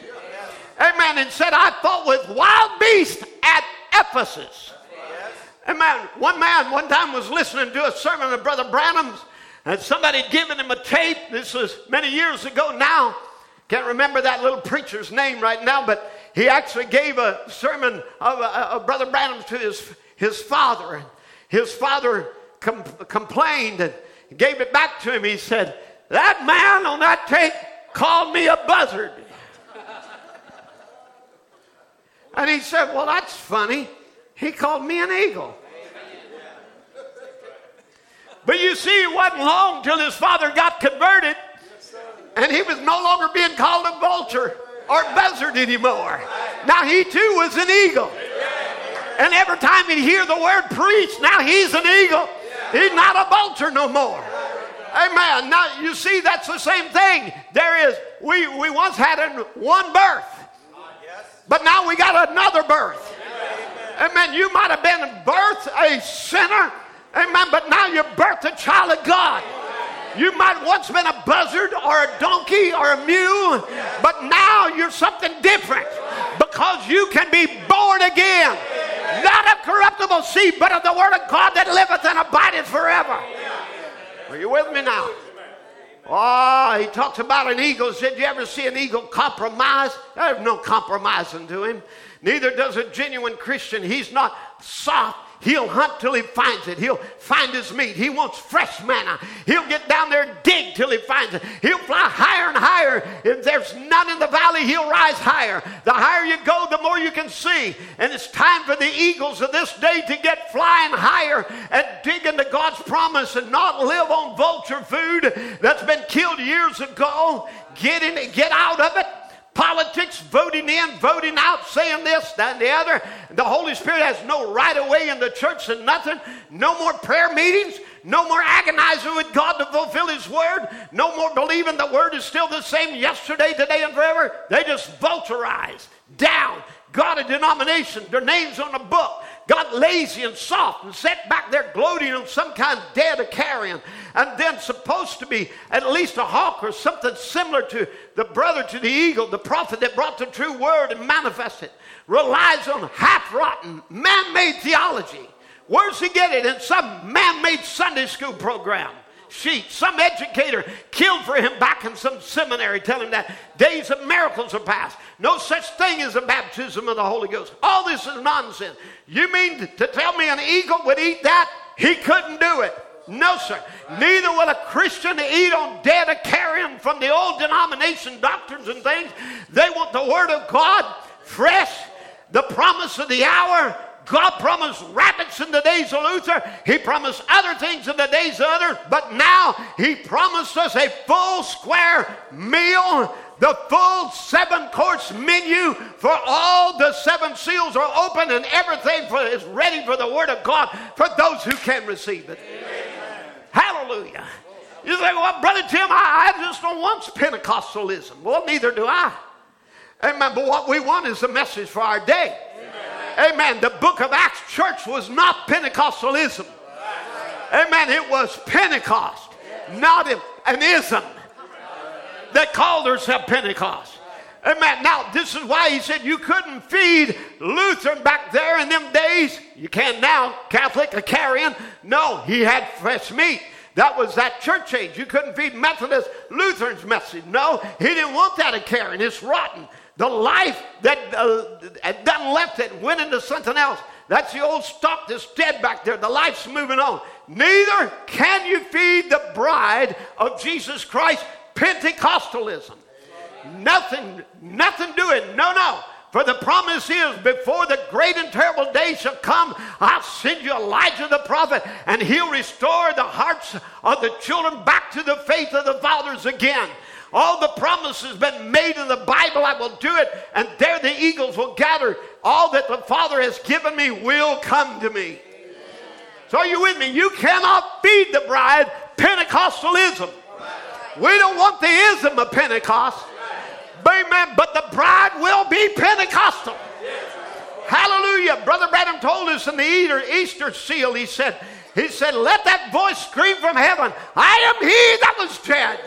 Amen. And said, I fought with wild beasts at Ephesus. Amen. One man one time was listening to a sermon of Brother Branham's, and somebody had given him a tape. This was many years ago now. Can't remember that little preacher's name right now, but he actually gave a sermon of, uh, of Brother Branham's to his, his father. And his father com- complained and gave it back to him. He said, That man on that tape called me a buzzard. and he said, Well, that's funny. He called me an eagle. But you see, it wasn't long till his father got converted, and he was no longer being called a vulture or buzzard anymore. Now he too was an eagle. And every time he'd hear the word preached, now he's an eagle. He's not a vulture no more. Amen. Now you see, that's the same thing. There is, we, we once had one birth, but now we got another birth. Amen. You might have been birthed a sinner. Amen. But now you're birthed a child of God. You might once been a buzzard or a donkey or a mule, but now you're something different because you can be born again. Not of corruptible seed, but of the word of God that liveth and abideth forever. Are you with me now? Oh, he talks about an eagle. Did you ever see an eagle compromise? There's no compromising to him. Neither does a genuine Christian. He's not soft. He'll hunt till he finds it. He'll find his meat. He wants fresh manna. He'll get down there and dig till he finds it. He'll fly higher and higher. If there's none in the valley, he'll rise higher. The higher you go, the more you can see. And it's time for the eagles of this day to get flying higher and dig into God's promise and not live on vulture food that's been killed years ago. Get in, get out of it politics, voting in, voting out, saying this, that, and the other. The Holy Spirit has no right of way in the church and nothing. No more prayer meetings. No more agonizing with God to fulfill His word. No more believing the word is still the same yesterday, today, and forever. They just vulturize down. God a denomination, their names on a book got lazy and soft and sat back there gloating on some kind of dead a carrion, and then supposed to be at least a hawk or something similar to the brother to the eagle, the prophet that brought the true word and manifested, relies on half rotten, man made theology. Where's he get it? In some man made Sunday school program sheet. Some educator killed for him back in some seminary, telling him that days of miracles are past. No such thing as a baptism of the Holy Ghost. All this is nonsense. You mean to tell me an eagle would eat that? He couldn't do it. No, sir. Neither will a Christian eat on dead carrion from the old denomination doctrines and things. They want the Word of God fresh, the promise of the hour, God promised rabbits in the days of Luther. He promised other things in the days of others. But now He promised us a full square meal, the full seven course menu for all the seven seals are open and everything for, is ready for the Word of God for those who can receive it. Amen. Hallelujah. You say, well, Brother Tim, I, I just don't want Pentecostalism. Well, neither do I. Amen. But what we want is a message for our day. Amen. The book of Acts church was not Pentecostalism. Amen. It was Pentecost, not an ism that called herself Pentecost. Amen. Now, this is why he said you couldn't feed Lutheran back there in them days. You can now, Catholic, a carrion. No, he had fresh meat. That was that church age. You couldn't feed Methodist Lutherans message. No, he didn't want that a carrion. It's rotten. The life that uh, done left it went into something else. That's the old stock that's dead back there. The life's moving on. Neither can you feed the bride of Jesus Christ Pentecostalism. Nothing, nothing doing. No, no. For the promise is, before the great and terrible day shall come, I'll send you Elijah the prophet, and he'll restore the hearts of the children back to the faith of the fathers again. All the promises been made in the Bible, I will do it, and there the eagles will gather. All that the Father has given me will come to me. So are you with me? You cannot feed the bride Pentecostalism. We don't want the ism of Pentecost. Amen. But the bride will be Pentecostal. Hallelujah. Brother Branham told us in the Easter, seal, he said, He said, Let that voice scream from heaven, I am he that was dead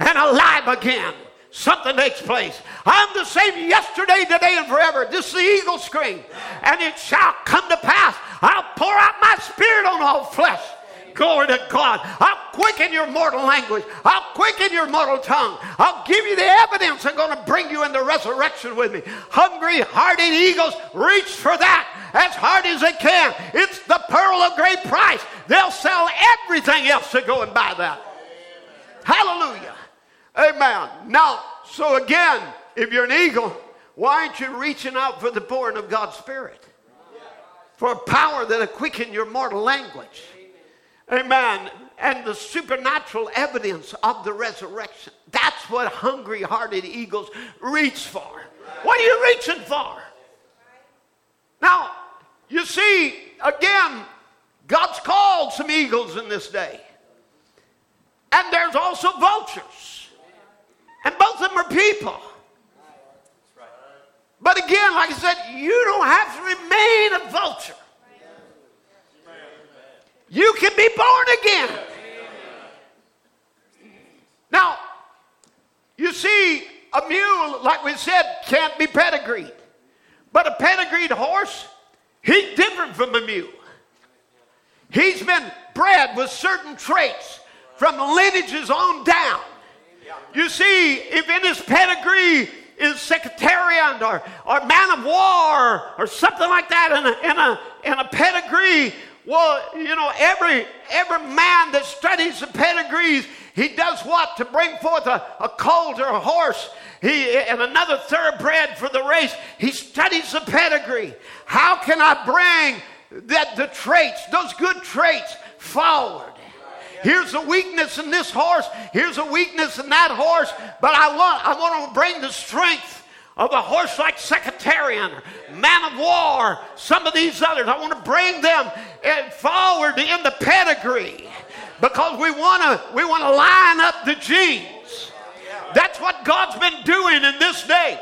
and alive again. Something takes place. I'm the same yesterday, today, and forever. This is the eagle scream. And it shall come to pass. I'll pour out my spirit on all flesh. Glory to God. I'll quicken your mortal language. I'll quicken your mortal tongue. I'll give you the evidence I'm going to bring you into resurrection with me. Hungry hearted eagles reach for that as hard as they can. It's the pearl of great price. They'll sell everything else to go and buy that. Hallelujah. Amen. Now, so again, if you're an eagle, why aren't you reaching out for the pouring of God's Spirit? For power that'll quicken your mortal language. Amen. And the supernatural evidence of the resurrection. That's what hungry hearted eagles reach for. What are you reaching for? Now, you see, again, God's called some eagles in this day. And there's also vultures. And both of them are people. But again, like I said, you don't have to remain a vulture. You can be born again. Now, you see, a mule, like we said, can't be pedigreed. But a pedigreed horse, he's different from a mule. He's been bred with certain traits from lineages on down. You see, if in his pedigree is Secretariat or, or man of war or something like that in a, in a, in a pedigree, well, you know, every, every man that studies the pedigrees, he does what? To bring forth a, a colt or a horse he, and another thoroughbred for the race. He studies the pedigree. How can I bring that the traits, those good traits, forward? Here's a weakness in this horse. Here's a weakness in that horse. But I want, I want to bring the strength of a horse like Secretariat, Man of War, some of these others. I want to bring them forward in the pedigree because we want to we want to line up the genes. That's what God's been doing in this day.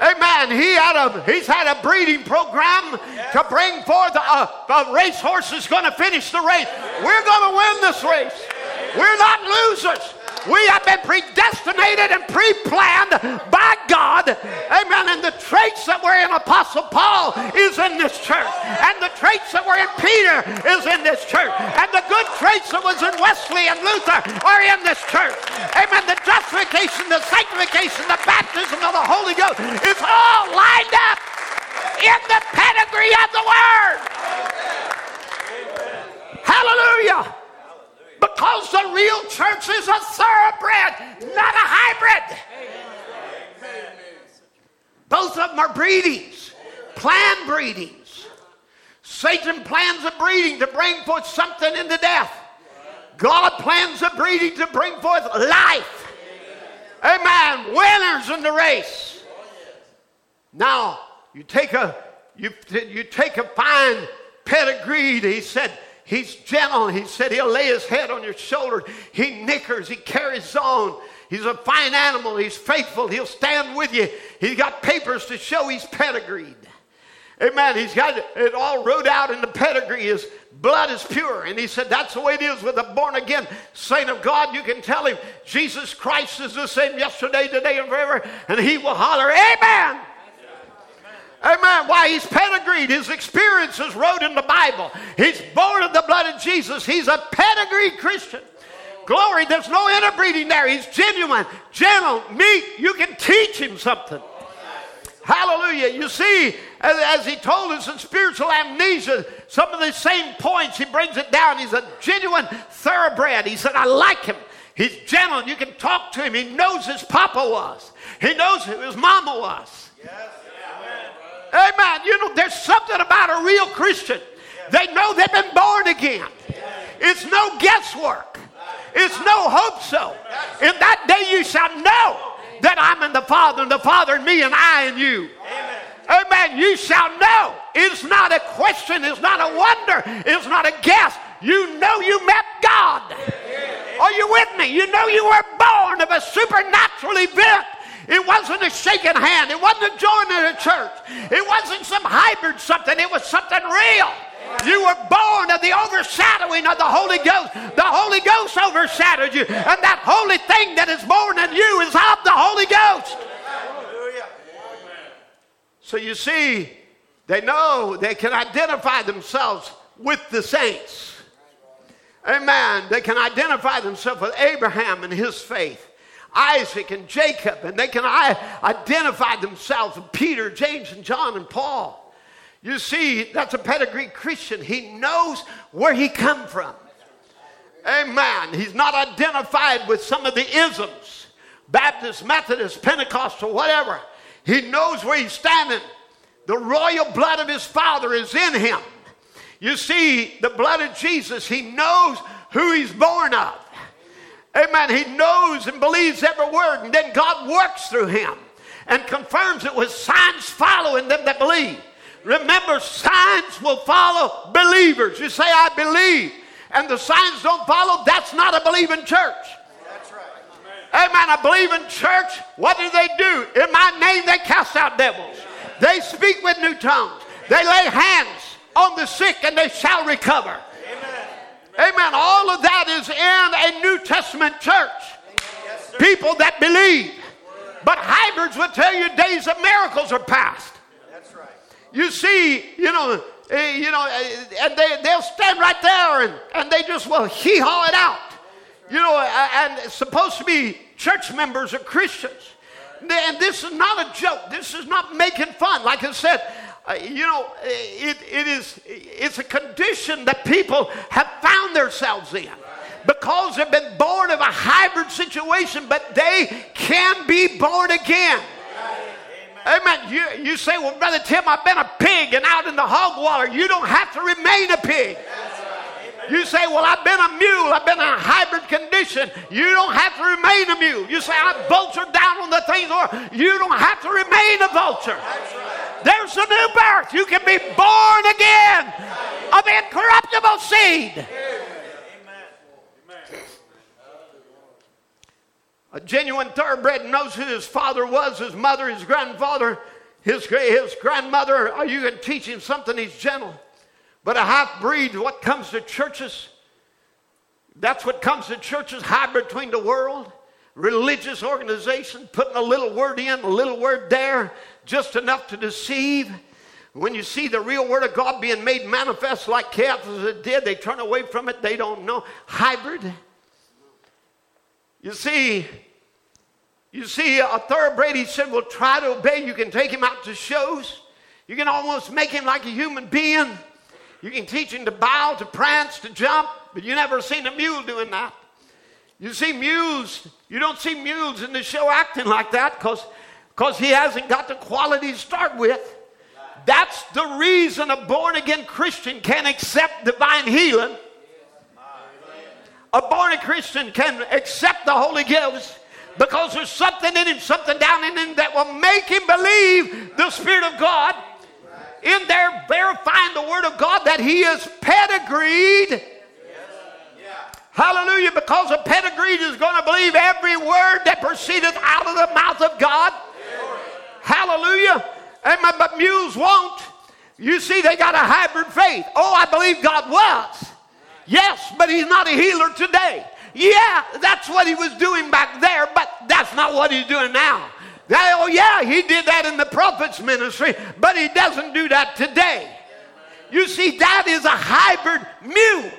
Amen. He had a, he's had a breeding program to bring forth uh, a, a racehorse is going to finish the race. We're going to win this race. We're not losers. We have been predestinated and pre planned by God. Amen. And the traits that were in Apostle Paul is in this church. And the traits that were in Peter is in this church. And the good traits that was in Wesley and Luther are in this church. Amen. The justification, the sanctification, the baptism of the Holy Ghost is all lined up in the pedigree of the Word. Hallelujah. Because the real church is a thoroughbred, not a hybrid. Both of them are breedings, planned breedings. Satan plans a breeding to bring forth something into death. God plans a breeding to bring forth life. Amen. Winners in the race. Now, you take a you, you take a fine pedigree, he said, He's gentle. He said he'll lay his head on your shoulder. He nickers. He carries on. He's a fine animal. He's faithful. He'll stand with you. He's got papers to show he's pedigreed. Amen. He's got it all wrote out in the pedigree. His blood is pure. And he said that's the way it is with a born again saint of God. You can tell him Jesus Christ is the same yesterday, today, and forever. And he will holler, Amen. Amen. Why? He's pedigreed. His experiences wrote in the Bible. He's born of the blood of Jesus. He's a pedigreed Christian. Glory. There's no interbreeding there. He's genuine, gentle, meek. You can teach him something. Hallelujah. You see, as, as, he told us in spiritual amnesia, some of the same points, he brings it down. He's a genuine thoroughbred. He said, I like him. He's gentle. You can talk to him. He knows his papa was, he knows who his mama was. Yes. Amen. You know, there's something about a real Christian. They know they've been born again. It's no guesswork. It's no hope so. In that day you shall know that I'm in the Father and the Father in me and I in you. Amen. You shall know. It's not a question. It's not a wonder. It's not a guess. You know you met God. Are you with me? You know you were born of a supernatural event it wasn't a shaking hand. It wasn't a joining a church. It wasn't some hybrid something. It was something real. You were born of the overshadowing of the Holy Ghost. The Holy Ghost overshadowed you. And that holy thing that is born in you is of the Holy Ghost. So you see, they know they can identify themselves with the saints. Amen. They can identify themselves with Abraham and his faith. Isaac and Jacob, and they can identify themselves with Peter, James, and John and Paul. You see, that's a pedigree Christian. He knows where he come from. Amen. He's not identified with some of the isms, Baptist, Methodist, Pentecostal, whatever. He knows where he's standing. The royal blood of his father is in him. You see, the blood of Jesus, he knows who he's born of. Amen. He knows and believes every word, and then God works through him and confirms it with signs following them that believe. Remember, signs will follow believers. You say, I believe, and the signs don't follow, that's not a believing church. That's right. Amen. A believing church, what do they do? In my name, they cast out devils. They speak with new tongues. They lay hands on the sick and they shall recover. Amen. All of that is in a New Testament church. Yes, People that believe. But hybrids will tell you days of miracles are past. That's right. You see, you know, uh, you know, uh, and they, they'll stand right there and, and they just will hee haw it out. You know, and it's supposed to be church members or Christians. And this is not a joke. This is not making fun. Like I said, uh, you know, it, it is, it's a condition that people have found themselves in because they've been born of a hybrid situation, but they can be born again. Amen. You, you say, well, Brother Tim, I've been a pig and out in the hog water. You don't have to remain a pig. You say, Well, I've been a mule, I've been in a hybrid condition. You don't have to remain a mule. You say, I vulture down on the things, or you don't have to remain a vulture. There's a new birth. You can be born again of incorruptible seed. A genuine thoroughbred knows who his father was, his mother, his grandfather, his, his grandmother. Are you can teach him something, he's gentle. But a half breed, what comes to churches, that's what comes to churches, hybrid between the world, religious organization, putting a little word in, a little word there, just enough to deceive. When you see the real word of God being made manifest like Catholics did, they turn away from it, they don't know. Hybrid. You see, you see, a thoroughbred, he said, will try to obey. You can take him out to shows. You can almost make him like a human being. You can teach him to bow, to prance, to jump, but you never seen a mule doing that. You see mules, you don't see mules in the show acting like that because he hasn't got the quality to start with. That's the reason a born again Christian can accept divine healing. A born again Christian can accept the Holy Ghost because there's something in him, something down in him that will make him believe the Spirit of God in there verifying the word of God that he is pedigreed. Hallelujah, because a pedigreed is going to believe every word that proceedeth out of the mouth of God. Hallelujah. And my, but mules won't. You see, they got a hybrid faith. Oh, I believe God was. Yes, but he's not a healer today. Yeah, that's what he was doing back there, but that's not what he's doing now. Oh, yeah, he did that in the prophet's ministry, but he doesn't do that today. You see, that is a hybrid mule.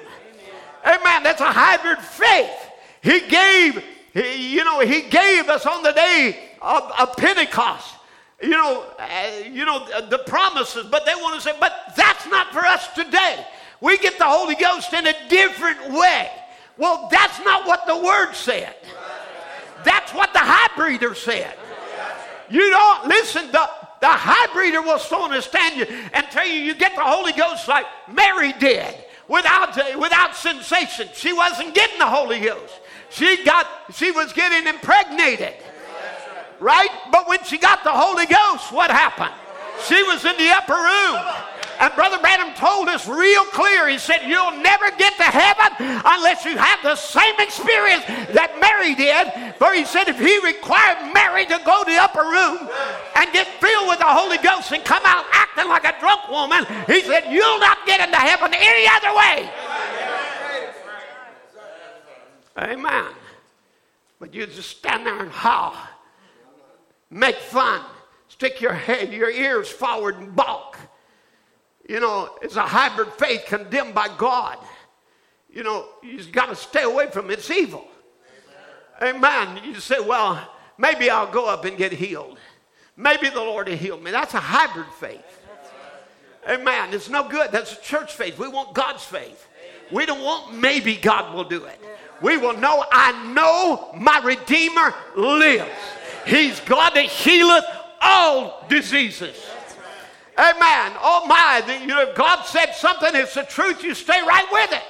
Amen. That's a hybrid faith. He gave, he, you know, he gave us on the day of, of Pentecost, you know, uh, you know, the promises, but they want to say, but that's not for us today. We get the Holy Ghost in a different way. Well, that's not what the word said. That's what the high breeder said. You don't listen. The, the high breeder will so understand you and tell you you get the Holy Ghost like Mary did without, without sensation. She wasn't getting the Holy Ghost. She got she was getting impregnated. Right? But when she got the Holy Ghost, what happened? She was in the upper room. And Brother Branham told us real clear. He said, You'll never get to heaven unless you have the same experience that Mary did. For he said, if he required Mary to go to the upper room and get filled with the Holy Ghost and come out acting like a drunk woman, he said, You'll not get into heaven any other way. Amen. But you just stand there and howl, make fun, stick your head, your ears forward and balk you know, it's a hybrid faith condemned by God. You know, you've got to stay away from it. It's evil. Amen. You say, well, maybe I'll go up and get healed. Maybe the Lord will heal me. That's a hybrid faith. Amen. It's no good. That's a church faith. We want God's faith. We don't want maybe God will do it. We will know I know my Redeemer lives. He's God that healeth all diseases. Amen. Oh my, the, you know, if God said something, it's the truth, you stay right with it.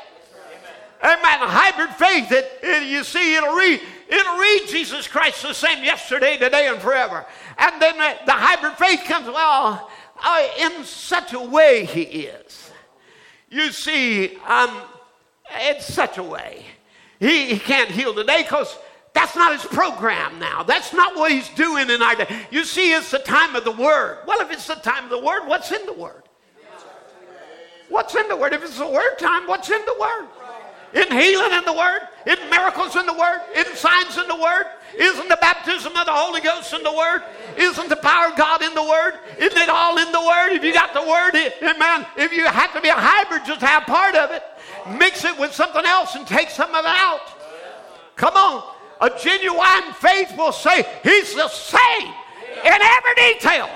Amen. Amen. Hybrid faith, it, it, you see, it'll read, it'll read Jesus Christ the same yesterday, today, and forever. And then the, the hybrid faith comes, well, uh, in such a way he is. You see, um, in such a way. He, he can't heal today because that's not his program now. That's not what he's doing in our day. You see, it's the time of the word. Well, if it's the time of the word, what's in the word? What's in the word? If it's the word time, what's in the word? Isn't healing in the word? Isn't miracles in the word? Isn't signs in the word? Isn't the baptism of the Holy Ghost in the word? Isn't the power of God in the word? Isn't it all in the word? If you got the word, eh, amen. If you have to be a hybrid, just have part of it. Mix it with something else and take some of it out. Come on. A genuine faith will say, He's the same in every detail.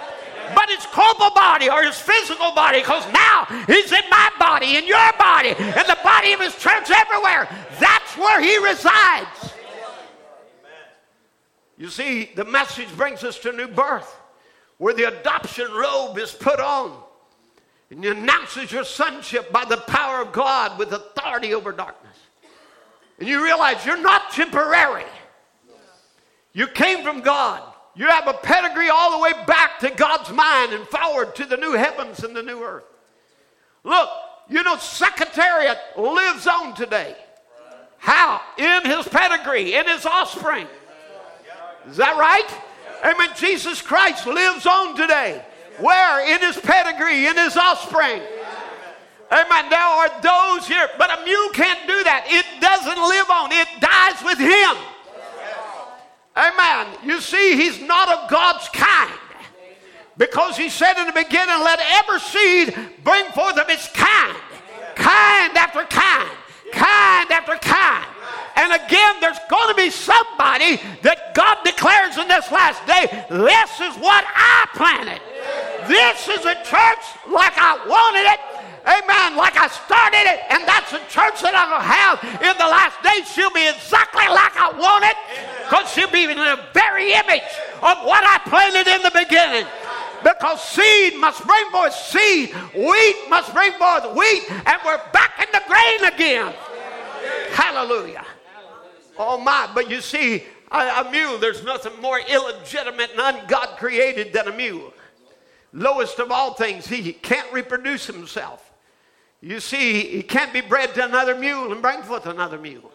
But his corporal body or his physical body, because now he's in my body, in your body, in the body of his church everywhere. That's where he resides. You see, the message brings us to new birth, where the adoption robe is put on. And announces your sonship by the power of God with authority over darkness. And you realize you're not temporary. You came from God. You have a pedigree all the way back to God's mind and forward to the new heavens and the new earth. Look, you know, Secretariat lives on today. How? In his pedigree, in his offspring. Is that right? Amen. Jesus Christ lives on today. Where? In his pedigree, in his offspring. Amen. There are those here, but a mule can't do that. It doesn't live on, it dies with him. Amen. You see, he's not of God's kind. Because he said in the beginning, let every seed bring forth of its kind. Kind after kind. Kind after kind. And again, there's going to be somebody that God declares in this last day, this is what I planted. This is a church like I wanted it. Amen. Like I started it, and that's the church that I'm going to have in the last days. She'll be exactly like I want it because she'll be in the very image of what I planted in the beginning. Because seed must bring forth seed, wheat must bring forth wheat, and we're back in the grain again. Hallelujah. Oh my, but you see, a, a mule, there's nothing more illegitimate and ungod created than a mule. Lowest of all things, he can't reproduce himself. You see, he can't be bred to another mule and bring forth another mule.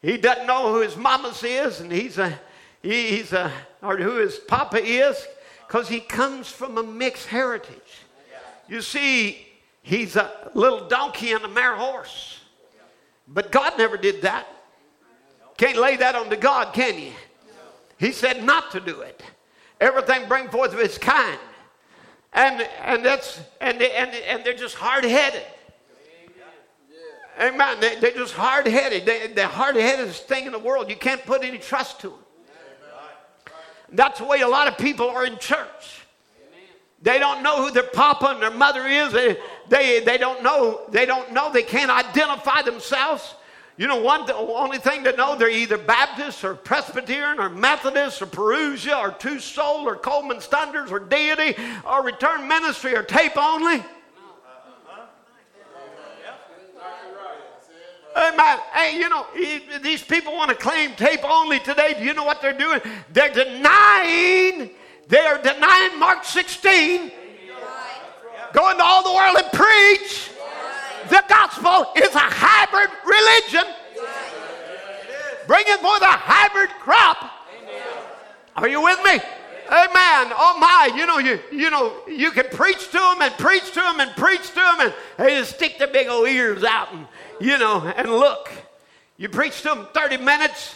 He doesn't know who his mamas is, and he's a, he's a, or who his papa is, because he comes from a mixed heritage. You see, he's a little donkey and a mare horse. But God never did that. Can't lay that on to God, can you? He said not to do it. Everything bring forth of its kind and and that's and they, and and they're just hard headed. Amen. They, they're just hard headed. They, they're hard headedest thing in the world. You can't put any trust to them. That's the way a lot of people are in church. They don't know who their papa and their mother is. They, they, they don't know. They don't know. They can't identify themselves. You know, one the only thing to know they're either Baptist or Presbyterian or Methodist or Parousia or Two Soul or Coleman's Thunders or Deity or Return Ministry or Tape Only. Amen. Hey, you know, these people want to claim tape only today. Do you know what they're doing? They're denying, they are denying Mark 16 Go into all the world and preach. The gospel is a hybrid religion. Bringing forth a hybrid crop. Are you with me? Amen. Oh my, you know, you you know, you can preach to them and preach to them and preach to them, and they just stick their big old ears out and you know and look. You preach to him 30 minutes,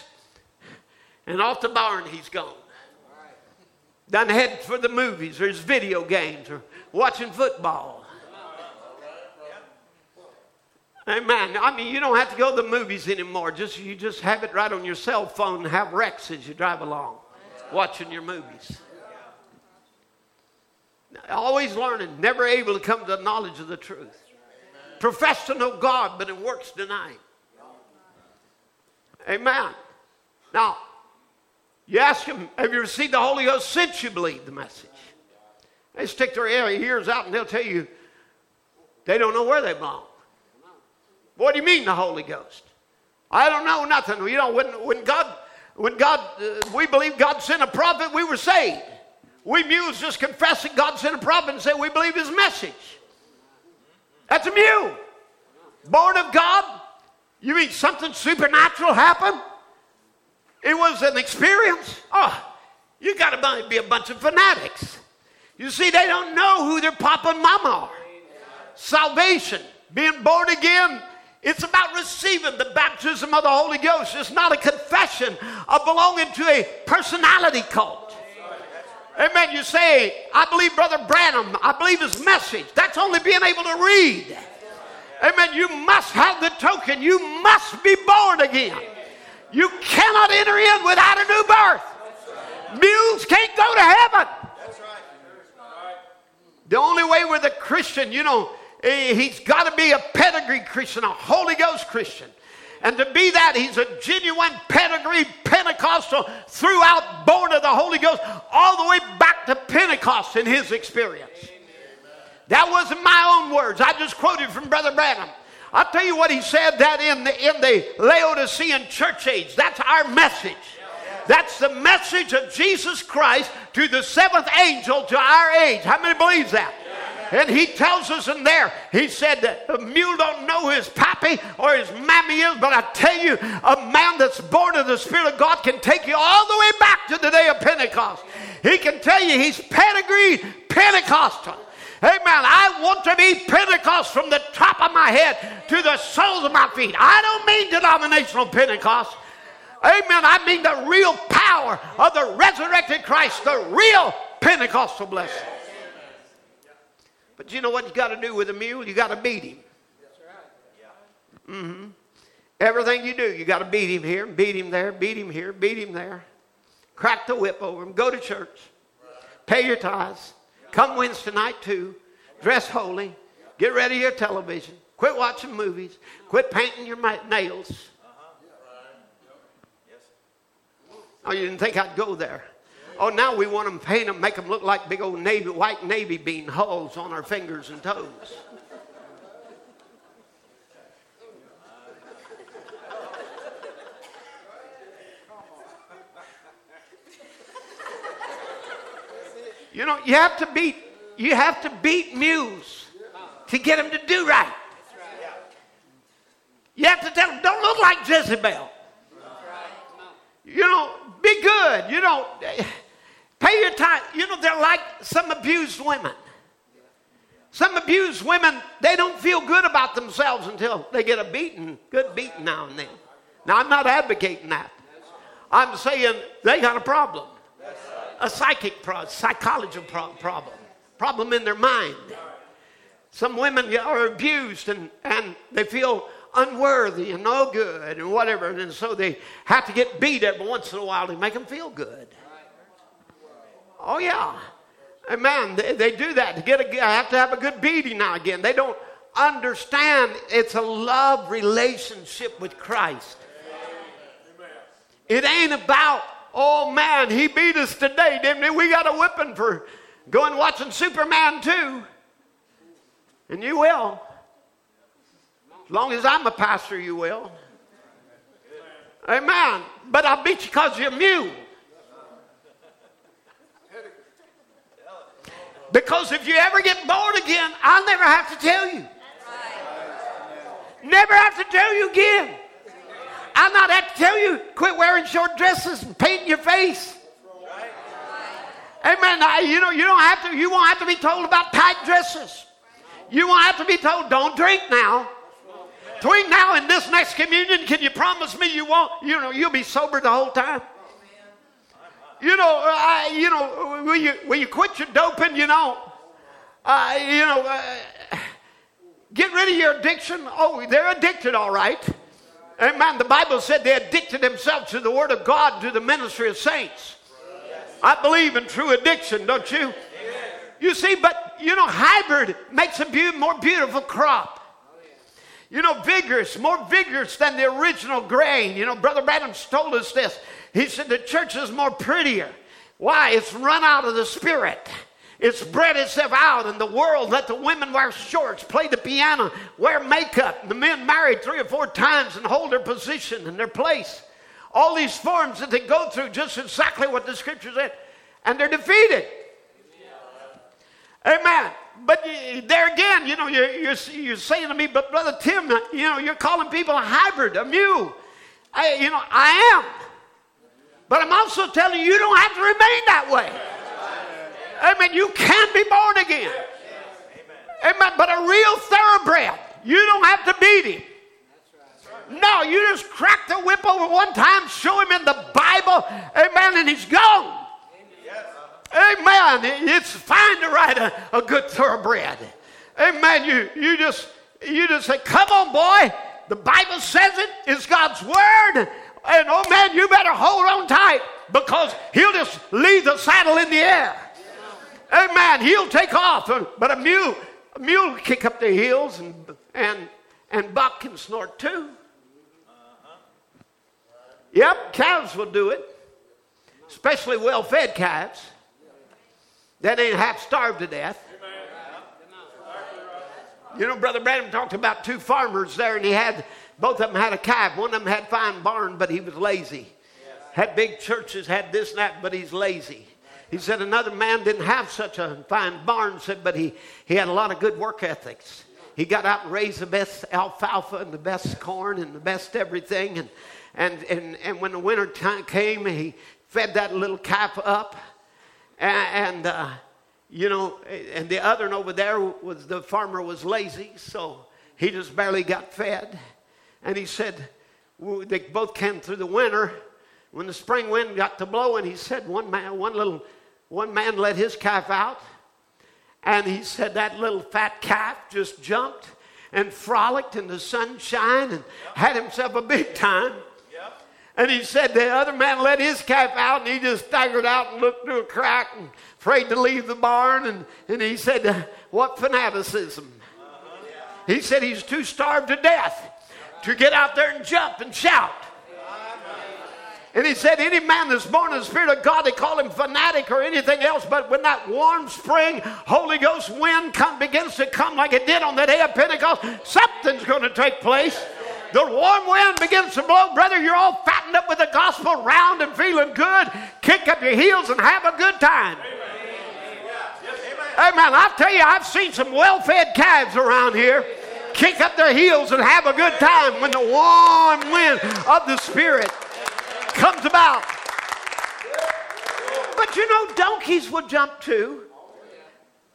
and off the barn he's gone. Done head for the movies or his video games or watching football. Amen. I mean, you don't have to go to the movies anymore. Just you just have it right on your cell phone and have Rex as you drive along, watching your movies. Always learning, never able to come to the knowledge of the truth. Profess to know God, but in works deny. Amen. Now, you ask them, have you received the Holy Ghost since you believe the message? They stick their ears out and they'll tell you they don't know where they belong. What do you mean the Holy Ghost? I don't know nothing. You know, when, when God, when God, uh, we believe God sent a prophet, we were saved. We mules just confessing God sent a prophet and say we believe his message. That's a mule. Born of God. You mean something supernatural happened? It was an experience. Oh, you got to be a bunch of fanatics. You see, they don't know who their papa and mama are. Salvation, being born again, it's about receiving the baptism of the Holy Ghost. It's not a confession of belonging to a personality cult. Amen. You say, I believe Brother Branham, I believe his message. That's only being able to read. Amen. You must have the token. You must be born again. You cannot enter in without a new birth. Mules can't go to heaven. That's right. The only way with a Christian, you know, Eh, he's got to be a pedigree Christian, a Holy Ghost Christian. And to be that, he's a genuine pedigree Pentecostal throughout, born of the Holy Ghost, all the way back to Pentecost in his experience. That wasn't my own words. I just quoted from Brother Branham. I'll tell you what he said that in the, in the Laodicean church age. That's our message. That's the message of Jesus Christ to the seventh angel to our age. How many believes that? And he tells us in there, he said that a mule don't know his pappy or his mammy is, but I tell you, a man that's born of the Spirit of God can take you all the way back to the day of Pentecost. He can tell you he's pedigree Pentecostal. Amen. I want to be Pentecost from the top of my head to the soles of my feet. I don't mean denominational Pentecost. Amen. I mean the real power of the resurrected Christ, the real Pentecostal blessing. But you know what you got to do with a mule? You got to beat him. Mm-hmm. Everything you do, you got to beat him here, beat him there, beat him here, beat him there. Crack the whip over him. Go to church. Pay your tithes. Come Wednesday night too. Dress holy. Get ready your television. Quit watching movies. Quit painting your nails. Oh, you didn't think I'd go there. Oh, now we want them paint them, make them look like big old navy, white navy bean hulls on our fingers and toes. You know, you have to beat you have to beat mules to get them to do right. You have to tell them, don't look like Jezebel. You know, be good. You know, pay your time. You know, they're like some abused women. Some abused women, they don't feel good about themselves until they get a beating, good beating now and then. Now, I'm not advocating that. I'm saying they got a problem a psychic problem, psychological pro- problem, problem in their mind. Some women are abused and, and they feel unworthy and no good and whatever, and so they have to get beat every once in a while to make them feel good. Oh, yeah. Amen. They, they do that to get a, have to have a good beating now again. They don't understand it's a love relationship with Christ. It ain't about Oh man, he beat us today, didn't he? We got a whipping for going watching Superman too. And you will. As long as I'm a pastor, you will. Amen. But I'll beat you because you're mute. Because if you ever get born again, I'll never have to tell you. Never have to tell you again. I'll not have to tell you, quit wearing short dresses and painting your face. Amen. I, you know, you don't have to, you won't have to be told about tight dresses. You won't have to be told, don't drink now. Between now and this next communion, can you promise me you won't, you know, you'll be sober the whole time? You know, I, you know, when you, when you quit your doping, you know, uh, you know, uh, get rid of your addiction. Oh, they're addicted, all right. Amen. The Bible said they addicted themselves to the Word of God, to the ministry of saints. I believe in true addiction, don't you? You see, but you know, hybrid makes a be- more beautiful crop. You know, vigorous, more vigorous than the original grain. You know, Brother Adams told us this. He said the church is more prettier. Why? It's run out of the spirit. It's bred itself out in the world. Let the women wear shorts, play the piano, wear makeup. The men married three or four times and hold their position and their place. All these forms that they go through, just exactly what the scripture said, and they're defeated. Amen. But there again, you know, you're, you're, you're saying to me, but Brother Tim, you know, you're calling people a hybrid, a mule. I, you know, I am. But I'm also telling you, you don't have to remain that way. Amen. You can be born again. Amen. But a real thoroughbred, you don't have to beat him. No, you just crack the whip over one time, show him in the Bible, amen, and he's gone. Amen. It's fine to ride a, a good thoroughbred. Amen. You, you just you just say, come on, boy. The Bible says it. It's God's word. And oh man, you better hold on tight because he'll just leave the saddle in the air. Amen. He'll take off. But a mule, a mule will kick up the heels and and and buck and snort too. Yep, calves will do it, especially well-fed calves that ain't half starved to death. You know, Brother Branham talked about two farmers there, and he had both of them had a calf. One of them had fine barn, but he was lazy. Had big churches, had this and that, but he's lazy. He said another man didn't have such a fine barn, said, but he, he had a lot of good work ethics. He got out and raised the best alfalfa and the best corn and the best everything. And, and, and, and when the winter time came, he fed that little calf up. And, uh, you know, and the other one over there was the farmer was lazy, so he just barely got fed. And he said, they both came through the winter. When the spring wind got to blowing, he said, one man, one little, one man let his calf out. And he said that little fat calf just jumped and frolicked in the sunshine and had himself a big time. And he said the other man let his calf out and he just staggered out and looked through a crack and afraid to leave the barn. And, and he said, What fanaticism? He said he's too starved to death to get out there and jump and shout. And he said, Any man that's born in the Spirit of God, they call him fanatic or anything else, but when that warm spring Holy Ghost wind come, begins to come like it did on the day of Pentecost, something's going to take place. The warm wind begins to blow, brother. You're all fattened up with the gospel, round and feeling good. Kick up your heels and have a good time. Amen. I tell you, I've seen some well fed calves around here kick up their heels and have a good time when the warm wind of the Spirit comes about. But you know, donkeys will jump too.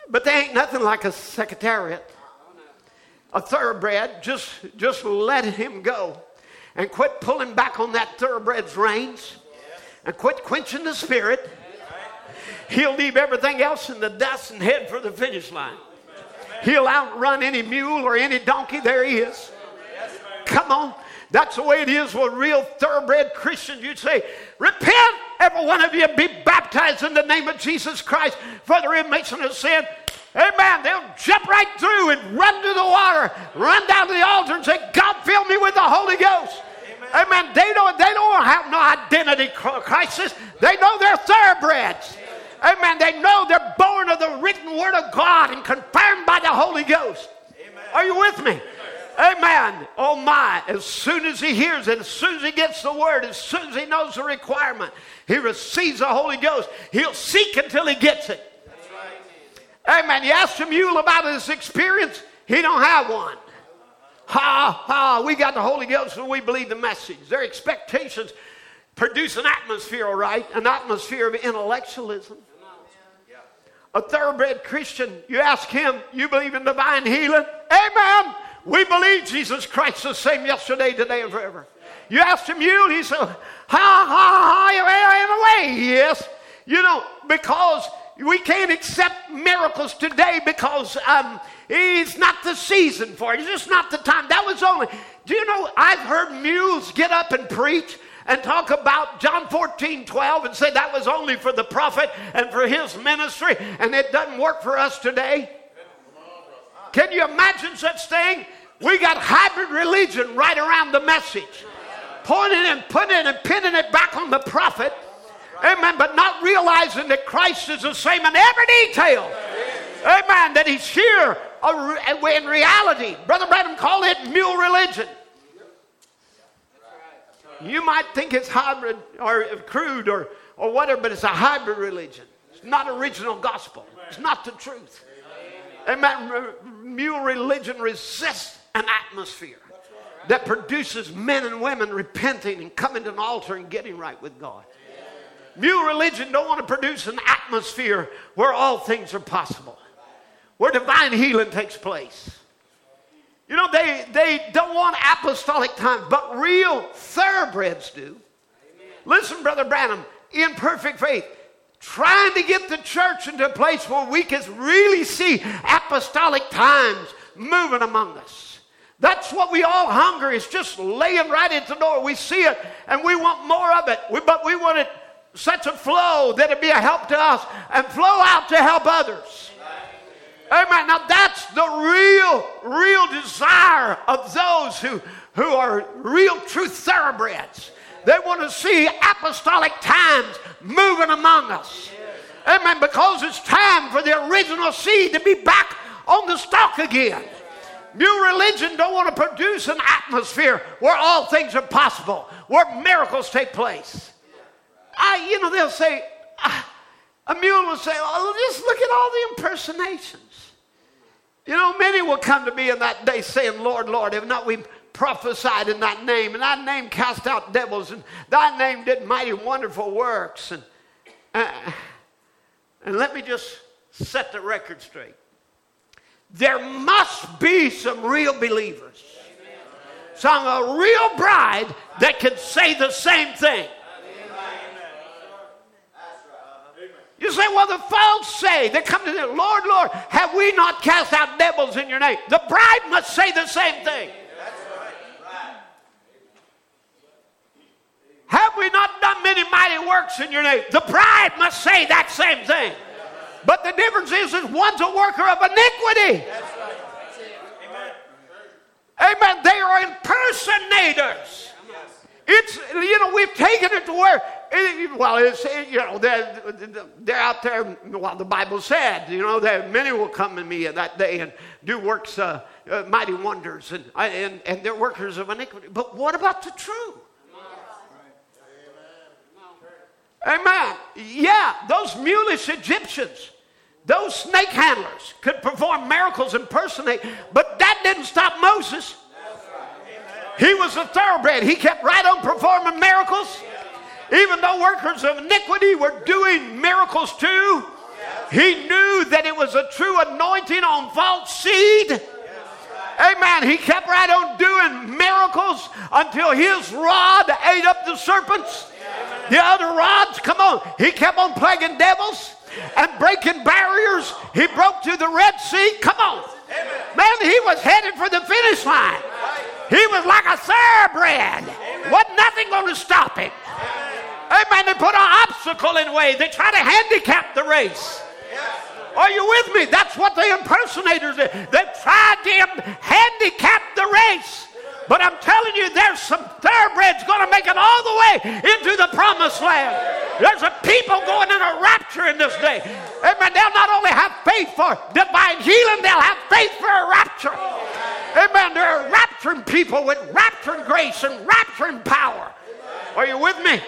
But they ain't nothing like a Secretariat. A thoroughbred, just, just let him go. And quit pulling back on that thoroughbred's reins. And quit quenching the spirit. He'll leave everything else in the dust and head for the finish line. He'll outrun any mule or any donkey there is. Come on. That's the way it is with real thoroughbred Christians. You'd say, Repent, every one of you, be baptized in the name of Jesus Christ for the remission of sin. Amen. They'll jump right through and run to the water, run down to the altar and say, God, fill me with the Holy Ghost. Amen. Amen. They don't, they don't have no identity crisis. They know they're thoroughbreds. Amen. They know they're born of the written word of God and confirmed by the Holy Ghost. Amen. Are you with me? Amen. Oh my. As soon as he hears it, as soon as he gets the word, as soon as he knows the requirement, he receives the Holy Ghost. He'll seek until he gets it. Amen. You ask a mule about his experience, he don't have one. Ha, ha, we got the Holy Ghost and we believe the message. Their expectations produce an atmosphere, all right? An atmosphere of intellectualism. A thoroughbred Christian, you ask him, you believe in divine healing? Amen. We believe Jesus Christ is the same yesterday, today, and forever. You ask him, you, he said, ha, ha, ha, in a way, yes. You know, because we can't accept miracles today because um, it's not the season for it. It's just not the time. That was only, do you know, I've heard mules get up and preach and talk about John 14, 12 and say that was only for the prophet and for his ministry and it doesn't work for us today. Can you imagine such thing? We got hybrid religion right around the message, pointing and putting and pinning it back on the prophet. Amen. But not realizing that Christ is the same in every detail. Amen. That he's here uh, in reality. Brother Branham called it mule religion. You might think it's hybrid or crude or, or whatever, but it's a hybrid religion. It's not original gospel. It's not the truth. Amen. Mule religion resists an atmosphere that produces men and women repenting and coming to an altar and getting right with God. Mule religion don't want to produce an atmosphere where all things are possible, where divine healing takes place. You know, they, they don't want apostolic times, but real thoroughbreds do. Listen, Brother Branham, in perfect faith, trying to get the church into a place where we can really see apostolic times moving among us. That's what we all hunger is just laying right at the door. We see it and we want more of it, we, but we want it such a flow that it be a help to us and flow out to help others. Amen. Now that's the real, real desire of those who, who are real truth thoroughbreds. They want to see apostolic times moving among us. Amen. Because it's time for the original seed to be back on the stalk again. New religion don't want to produce an atmosphere where all things are possible, where miracles take place. I, you know, they'll say, ah, a mule will say, oh, just look at all the impersonations. You know, many will come to me in that day saying, Lord, Lord, have not we prophesied in that name, and thy name cast out devils, and thy name did mighty wonderful works. And, uh, and let me just set the record straight. There must be some real believers, some a real bride that can say the same thing. You say, well, the folks say, they come to the Lord, Lord, have we not cast out devils in your name? The bride must say the same thing. Have we not done many mighty works in your name? The bride must say that same thing. But the difference is that one's a worker of iniquity. Amen. Amen. They are impersonators. It's, you know, we've taken it to where well, it's, you know, they're, they're out there, well, the Bible said, you know, that many will come to me that day and do works, uh, uh, mighty wonders, and, and, and they're workers of iniquity. But what about the true? Amen. Yeah, those mulish Egyptians, those snake handlers could perform miracles impersonate, but that didn't stop Moses. He was a thoroughbred. He kept right on performing miracles. Even though workers of iniquity were doing miracles too, he knew that it was a true anointing on false seed. Amen. He kept right on doing miracles until his rod ate up the serpents. The other rods, come on, he kept on plaguing devils and breaking barriers. He broke through the Red Sea. Come on. Man, he was headed for the finish line. He was like a thoroughbred. Wasn't nothing going to stop him. Amen. They put an obstacle in the way. They try to handicap the race. Are you with me? That's what the impersonators did. They tried to handicap the race. But I'm telling you, there's some thoroughbreds going to make it all the way into the promised land. There's a people going in a rapture in this day. Amen. They'll not only have faith for divine healing, they'll have faith for a rapture. Amen. They're rapturing people with rapturing grace and rapturing power. Are you with me?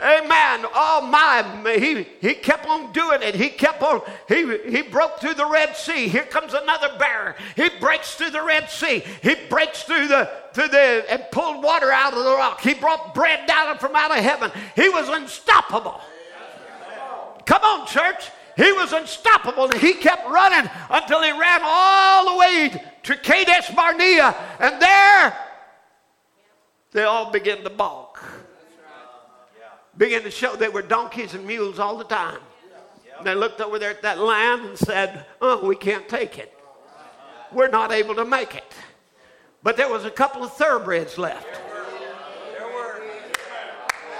Amen. Oh my, he, he kept on doing it. He kept on, he, he broke through the Red Sea. Here comes another bear. He breaks through the Red Sea. He breaks through the, through the, and pulled water out of the rock. He brought bread down from out of heaven. He was unstoppable. Come on, church. He was unstoppable he kept running until he ran all the way to Kadesh Barnea. And there, they all began to balk began to show they were donkeys and mules all the time. They looked over there at that land and said, Oh, we can't take it. We're not able to make it. But there was a couple of thoroughbreds left.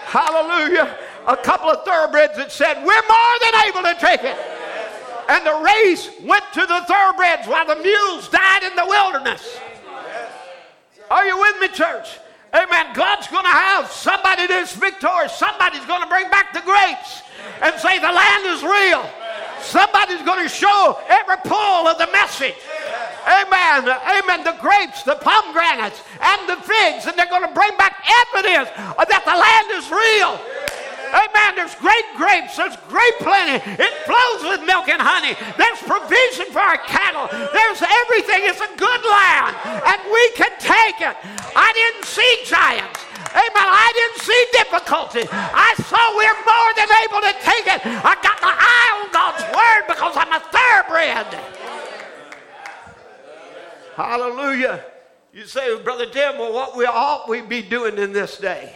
Hallelujah. A couple of thoroughbreds that said, We're more than able to take it. And the race went to the thoroughbreds while the mules died in the wilderness. Are you with me, church? Amen. God's going to have somebody that's victorious. Somebody's going to bring back the grapes and say the land is real. Somebody's going to show every pull of the message. Amen. Amen. The grapes, the pomegranates, and the figs, and they're going to bring back evidence that the land is real. Amen. There's great grapes. There's great plenty. It flows with milk and honey. There's provision for our cattle. There's everything. It's a good land. And we can take it. I didn't see giants. Amen. I didn't see difficulty. I saw we're more than able to take it. I got my eye on God's word because I'm a thoroughbred. Hallelujah. You say, Brother Tim, well, what we ought we be doing in this day?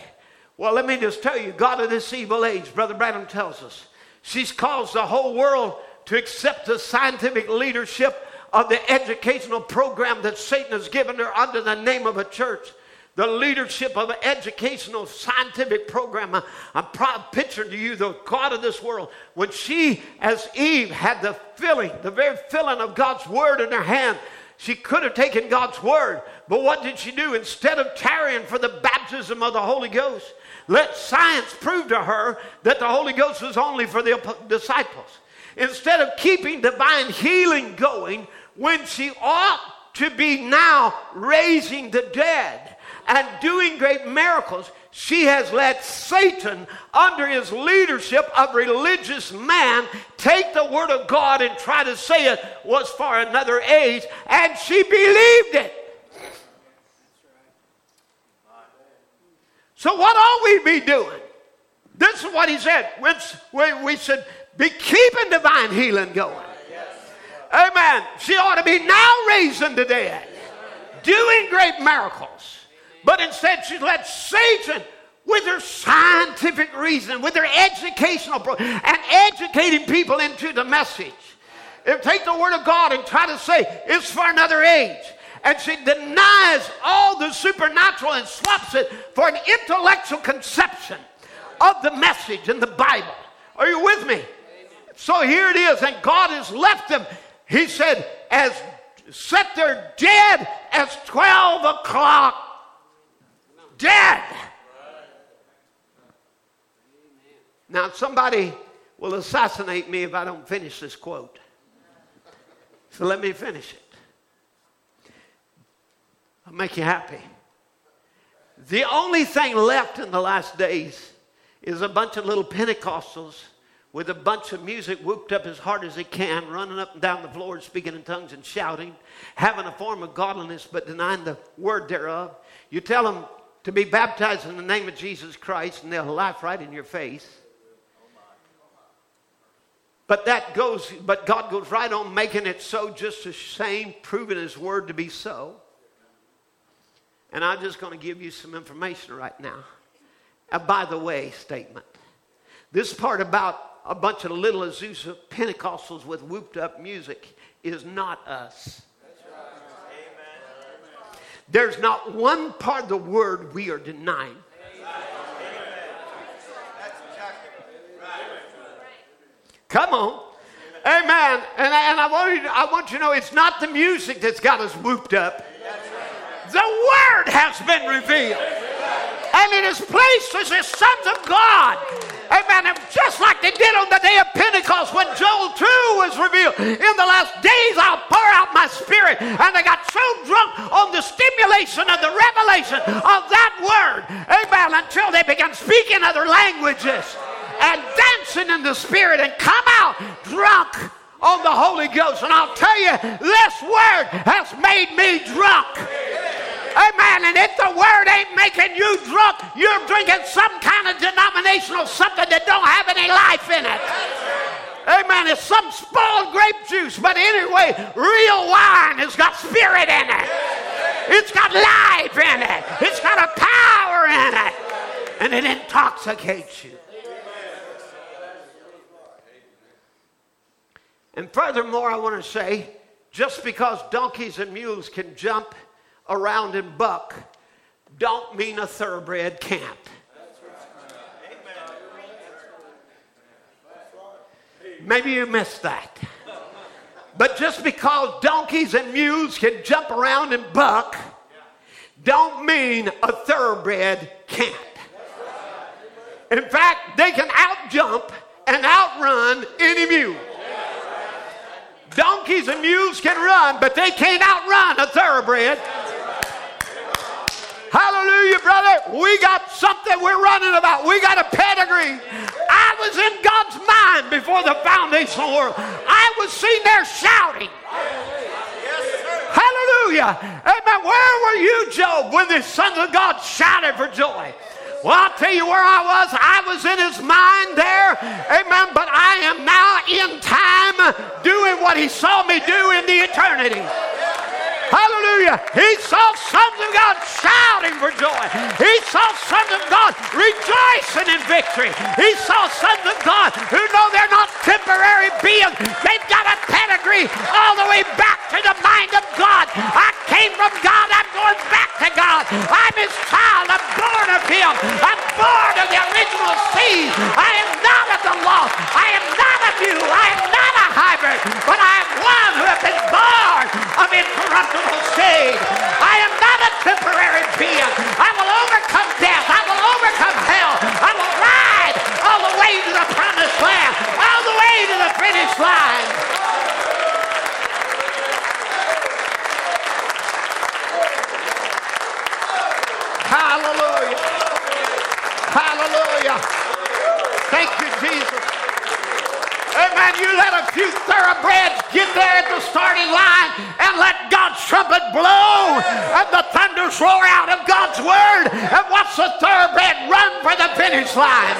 Well, let me just tell you, God of this evil age, Brother Branham tells us, she's caused the whole world to accept the scientific leadership of the educational program that Satan has given her under the name of a church. The leadership of an educational scientific program. I'm proud, picturing to you the God of this world. When she, as Eve, had the filling, the very filling of God's word in her hand, she could have taken God's word, but what did she do? Instead of tarrying for the baptism of the Holy Ghost, let science prove to her that the Holy Ghost was only for the disciples. Instead of keeping divine healing going, when she ought to be now raising the dead and doing great miracles, she has let Satan, under his leadership of religious man, take the word of God and try to say it was for another age, and she believed it. So, what ought we be doing? This is what he said. We, should be keeping divine healing going. Amen. She ought to be now raising the dead, doing great miracles. But instead, she let Satan, with her scientific reason, with her educational, and educating people into the message, and take the word of God and try to say it's for another age and she denies all the supernatural and swaps it for an intellectual conception of the message in the Bible. Are you with me? So here it is, and God has left them. He said, as set there dead as 12 o'clock. Dead. Now, somebody will assassinate me if I don't finish this quote. So let me finish it. I'll make you happy. The only thing left in the last days is a bunch of little Pentecostals with a bunch of music whooped up as hard as they can, running up and down the floor, speaking in tongues and shouting, having a form of godliness but denying the word thereof. You tell them to be baptized in the name of Jesus Christ, and they'll laugh right in your face. But that goes, but God goes right on making it so just the same, proving His word to be so. And I'm just going to give you some information right now. A by the way statement. This part about a bunch of little Azusa Pentecostals with whooped up music is not us. There's not one part of the word we are denying. Come on. Amen. And, and I, want you to, I want you to know it's not the music that's got us whooped up. The Word has been revealed. And it is placed as the sons of God. Amen. And just like they did on the day of Pentecost when Joel 2 was revealed. In the last days I'll pour out my spirit. And they got so drunk on the stimulation of the revelation of that word, amen, until they began speaking other languages and dancing in the spirit and come out drunk on the Holy Ghost. And I'll tell you, this word has made me drunk. Amen. And if the word ain't making you drunk, you're drinking some kind of denominational something that don't have any life in it. Amen. It's some spoiled grape juice, but anyway, real wine has got spirit in it. It's got life in it. It's got a power in it. And it intoxicates you. And furthermore, I want to say just because donkeys and mules can jump around and buck, don't mean a thoroughbred can't. Maybe you missed that. But just because donkeys and mules can jump around and buck, don't mean a thoroughbred can't. In fact, they can outjump and outrun any mule. Donkeys and mules can run, but they can't outrun a thoroughbred. Hallelujah, brother. We got something we're running about. We got a pedigree. I was in God's mind before the foundation of the world. I was seen there shouting. Hallelujah. Amen. Where were you, Job, when the sons of God shouted for joy? Well, I'll tell you where I was. I was in his mind there. Amen. But I am now in time doing what he saw me do in the eternity. Hallelujah. He saw sons of God shouting for joy. He saw sons of God rejoicing in victory. He saw sons of God who know they're not temporary beings. They've got a pedigree all the way back to the mind of God. I came from God. I'm going back to God. I'm his child. I'm born of him. I'm born of the original seed. I am not of the law. I am not of you. I am not hybrid, but I am one who has been born of incorruptible seed. I am not a temporary being. I will overcome death. I will overcome hell. I will ride all the way to the promised land, all the way to the finish line. Hallelujah. Hallelujah. Thank you, Jesus. Amen. You let a few thoroughbreds get there at the starting line and let God's trumpet blow and the thunders roar out of God's word and watch the thoroughbred run for the finish line.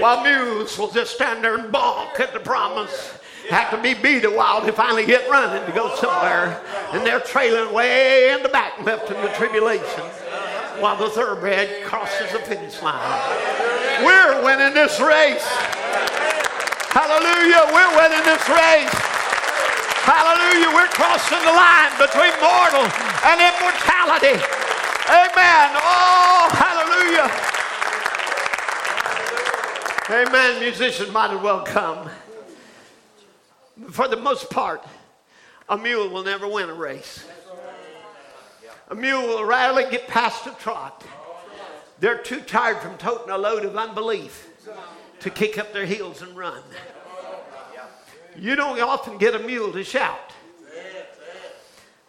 While mules will just stand there and balk at the promise have to be beat a while to finally get running to go somewhere. And they're trailing way in the back, left in the tribulation, while the thoroughbred crosses the finish line. We're winning this race. Hallelujah. We're winning this race. Hallelujah. We're crossing the line between mortal and immortality. Amen. Oh, hallelujah. Amen. Musicians might as well come for the most part, a mule will never win a race. A mule will rarely get past a trot. They're too tired from toting a load of unbelief to kick up their heels and run. You don't often get a mule to shout.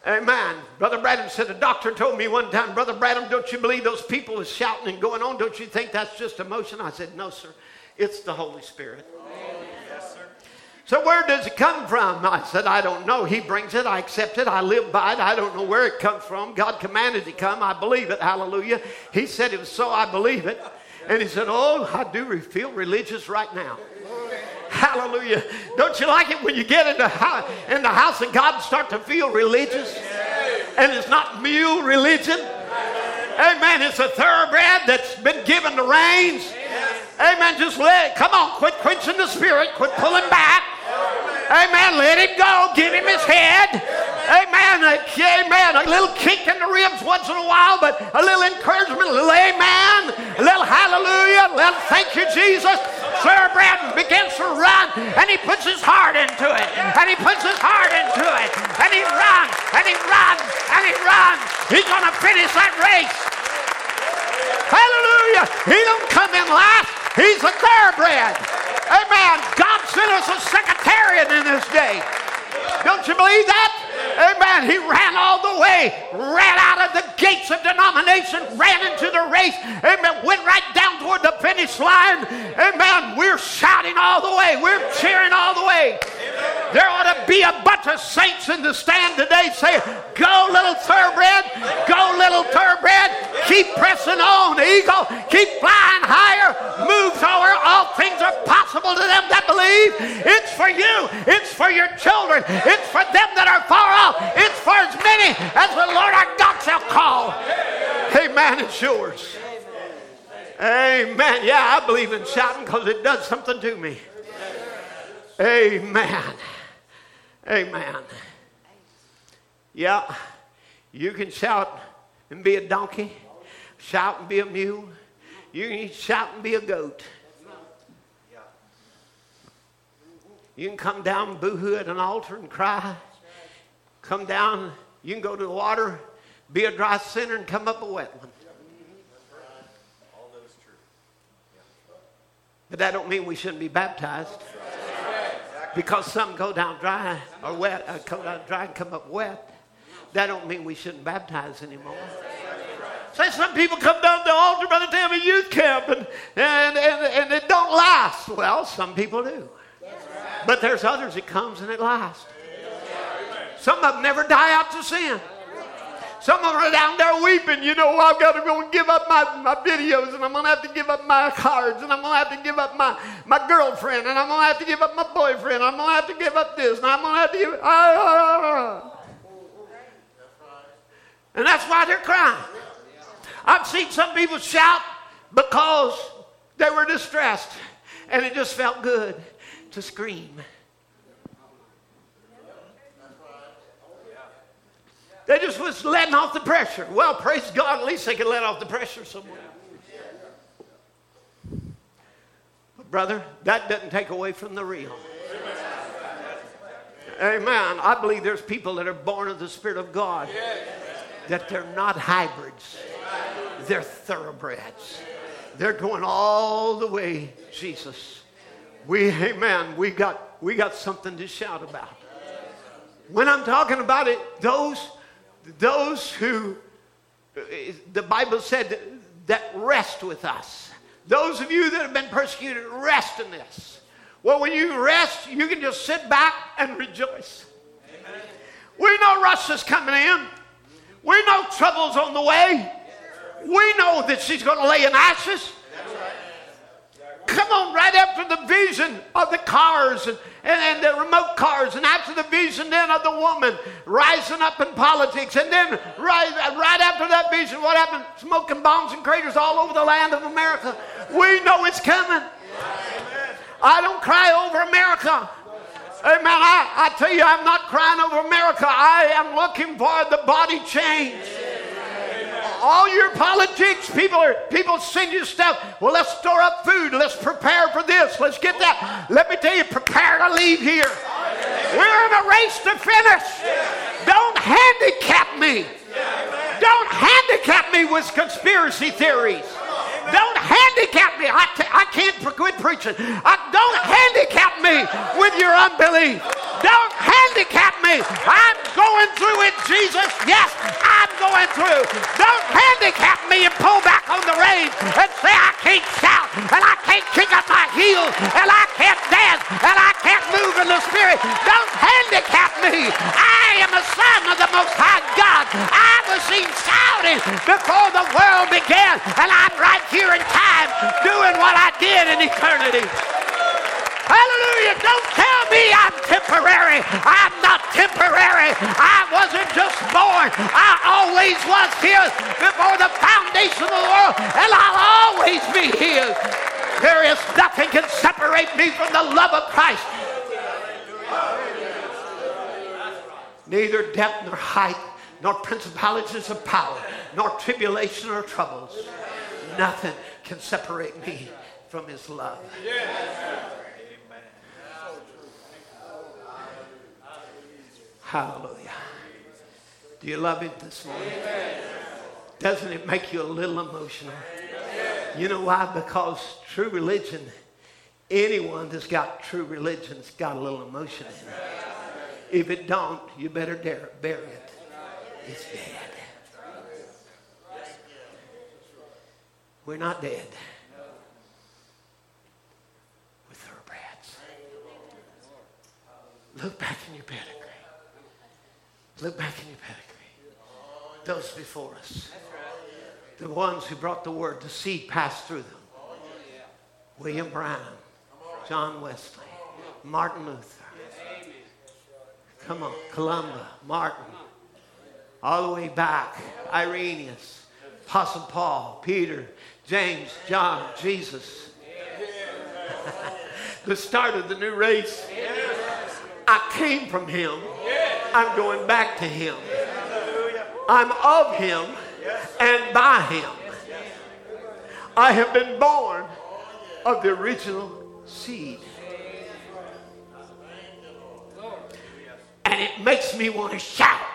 Amen. Brother Branham said, a doctor told me one time, Brother Branham, don't you believe those people is shouting and going on? Don't you think that's just emotion? I said, no, sir. It's the Holy Spirit. Yes, So where does it come from? I said, I don't know. He brings it. I accept it. I live by it. I don't know where it comes from. God commanded it to come. I believe it. Hallelujah. He said it was so. I believe it. And he said, Oh, I do feel religious right now. Hallelujah. Don't you like it when you get in the, house, in the house of God and start to feel religious? And it's not mule religion. Amen. It's a thoroughbred that's been given the reins. Amen. Just let it. Come on. Quit quenching the spirit. Quit pulling back. Amen. Let him go. Give him his head. Amen. Amen. A little kick in the ribs once in a while, but a little encouragement, a little amen, a little hallelujah, a little thank you, Jesus. Thoroughbred begins to run, and he puts his heart into it, and he puts his heart into it, and he runs, and he runs, and he runs. He's going to finish that race. Hallelujah. He don't come in last. He's a thoroughbred. Amen. God sent us a Secretariat in this day. Don't you believe that? Amen. He ran all the way, ran out of the gates of denomination, ran into the race. Amen. Went right down toward the finish line. Amen. We're shouting all the way. We're cheering all the way. There ought to be a bunch of saints in the stand today saying, Go, little thoroughbred. Go, little thoroughbred. Keep pressing on, eagle. Keep flying higher. Move forward. All things are possible to them that believe. It's for you. It's for your children. It's for them that are far off. It's for as many as the Lord our God shall call. Amen. It's yours. Amen. Yeah, I believe in shouting because it does something to me. Amen. Amen. Yeah, you can shout and be a donkey, shout and be a mule. You can shout and be a goat. You can come down boo-hoo at an altar and cry. Come down, you can go to the water, be a dry sinner, and come up a wet one. But that don't mean we shouldn't be baptized. Because some go down dry or wet, uh, go down dry and come up wet. That don't mean we shouldn't baptize anymore. Say some people come down to the altar by the time of youth camp and, and, and, and it don't last. Well, some people do. But there's others that comes and it lasts. Some of them never die out to sin. Some of them are down there weeping. You know, I've got to go and give up my, my videos, and I'm going to have to give up my cards, and I'm going to have to give up my, my girlfriend, and I'm going to have to give up my boyfriend, I'm going to have to give up this, and I'm going to have to give. Ah, ah, ah. And that's why they're crying. I've seen some people shout because they were distressed, and it just felt good to scream. They just was letting off the pressure. Well, praise God, at least they can let off the pressure somewhere. But brother, that doesn't take away from the real. Amen. I believe there's people that are born of the Spirit of God that they're not hybrids. They're thoroughbreds. They're going all the way, Jesus. We, amen, we got, we got something to shout about. When I'm talking about it, those those who, the Bible said, that rest with us. Those of you that have been persecuted, rest in this. Well, when you rest, you can just sit back and rejoice. We know Russia's coming in. We know trouble's on the way. We know that she's going to lay in ashes. Come on, right after the vision of the cars and, and, and, the remote cars, and after the vision then of the woman rising up in politics, and then right, right after that vision, what happened? Smoking bombs and craters all over the land of America. We know it's coming. I don't cry over America. Amen. I, I tell you, I'm not crying over America. I am looking for the body change all your politics, people are people send you stuff. Well, let's store up food. Let's prepare for this. Let's get that. Let me tell you, prepare to leave here. We're in a race to finish. Don't handicap me. Don't handicap me with conspiracy theories. Don't handicap me. I t- I can't for quit preaching. I, don't handicap me with your unbelief. Don't handicap me. I'm going through it, Jesus. Yes, I'm going through. Don't handicap me and pull back on the reins and say I can't shout and I can't kick up my heels and I can't dance and I can't move in the spirit. Don't handicap me. I am a son of the Most High God. I was seen shouting before the world began, and I'm right here in time doing what I did in eternity. Hallelujah. Don't tell me I'm temporary. I'm not temporary. I wasn't just born. I always was here before the foundation of the world, and I'll always be here. There is nothing can separate me from the love of Christ. Neither depth nor height, nor principalities of power, nor tribulation or troubles. Nothing can separate me from his love. Hallelujah. Do you love him this morning? Doesn't it make you a little emotional? You know why? Because true religion, anyone that's got true religion's got a little emotion in it. If it don't, you better dare, bury it. It's dead. We're not dead. We're thoroughbreds. Look back in your pedigree. Look back in your pedigree. Those before us. The ones who brought the word, the seed passed through them. William Branham, John Wesley, Martin Luther. Come on, Columba, Martin, all the way back, Irenaeus, Apostle Paul, Peter, James, John, Jesus. the start of the new race. I came from him. I'm going back to him. I'm of him and by him. I have been born of the original seed. And it makes me want to shout.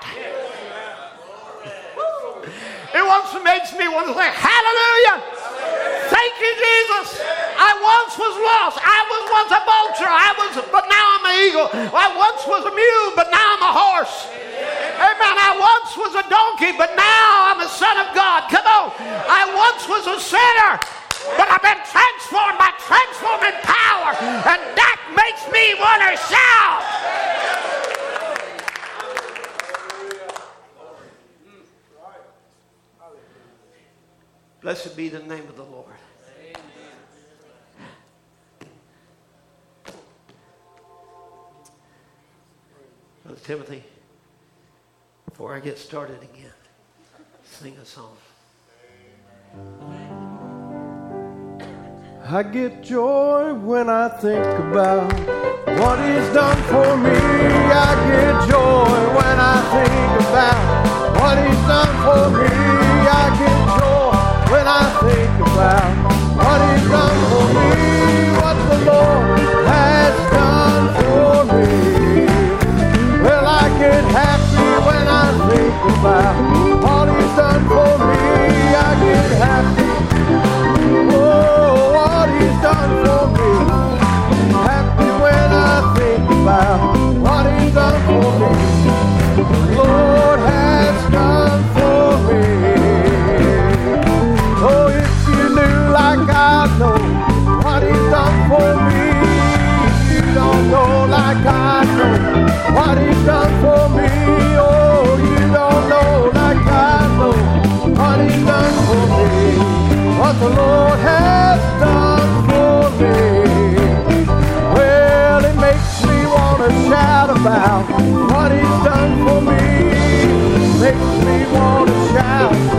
It also makes me want to say, Hallelujah! Thank you, Jesus. I once was lost. I was once a vulture. I was, but now I'm an eagle. I once was a mule, but now I'm a horse. Amen. I once was a donkey, but now I'm a son of God. Come on. I once was a sinner, but I've been transformed by transforming power, and that makes me want to shout. Blessed be the name of the Lord. Brother Timothy, before I get started again, sing a song. I get joy when I think about what He's done for me. I get joy when I think about what He's done for me. What He's done for me, happy. When I think about, what is done for me. What He's done for me. Makes me want to shout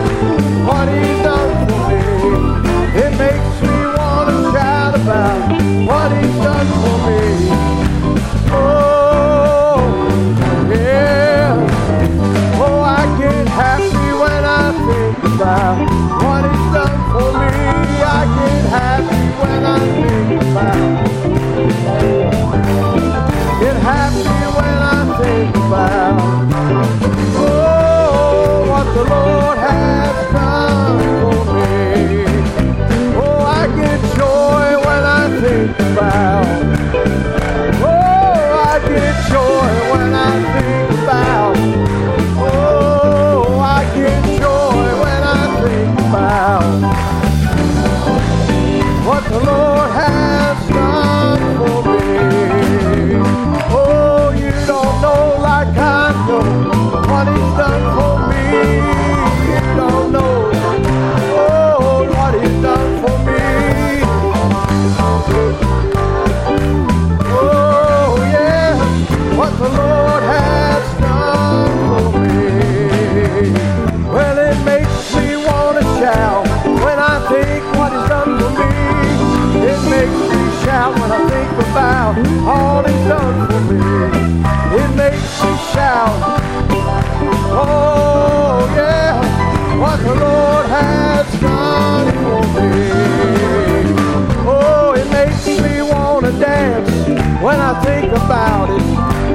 I think about it.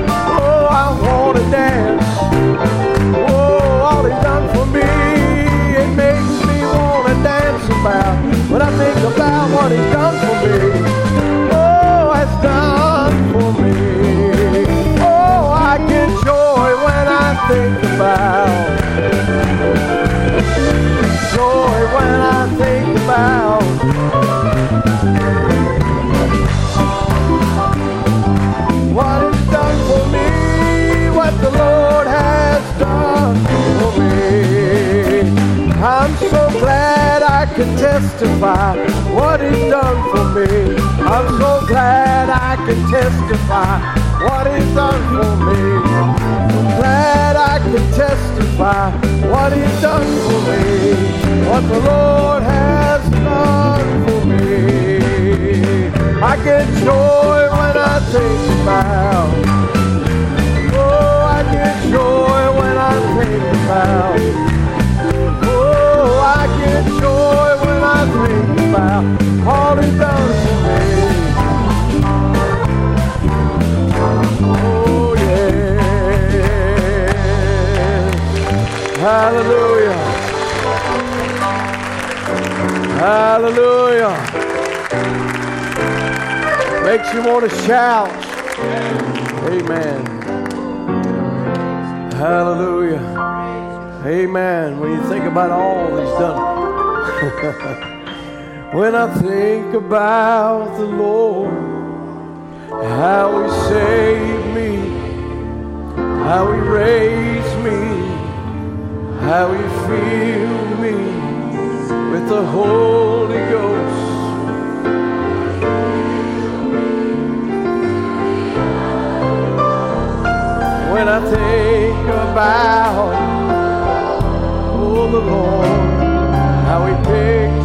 Oh, I want to dance. Can testify what He's done for me. I'm so glad I can testify what He's done for me. I'm glad I can testify what He's done for me. What the Lord has done for me. I get joy when I think about. Oh, I get joy when I think about. Oh, about all me. Oh, yeah. Hallelujah. Hallelujah. Makes you want to shout. Amen. Hallelujah. Amen. When you think about all He's done. when I think about the Lord, how He saved me, how He raised me, how He filled me with the Holy Ghost. When I think about oh the Lord, how He picks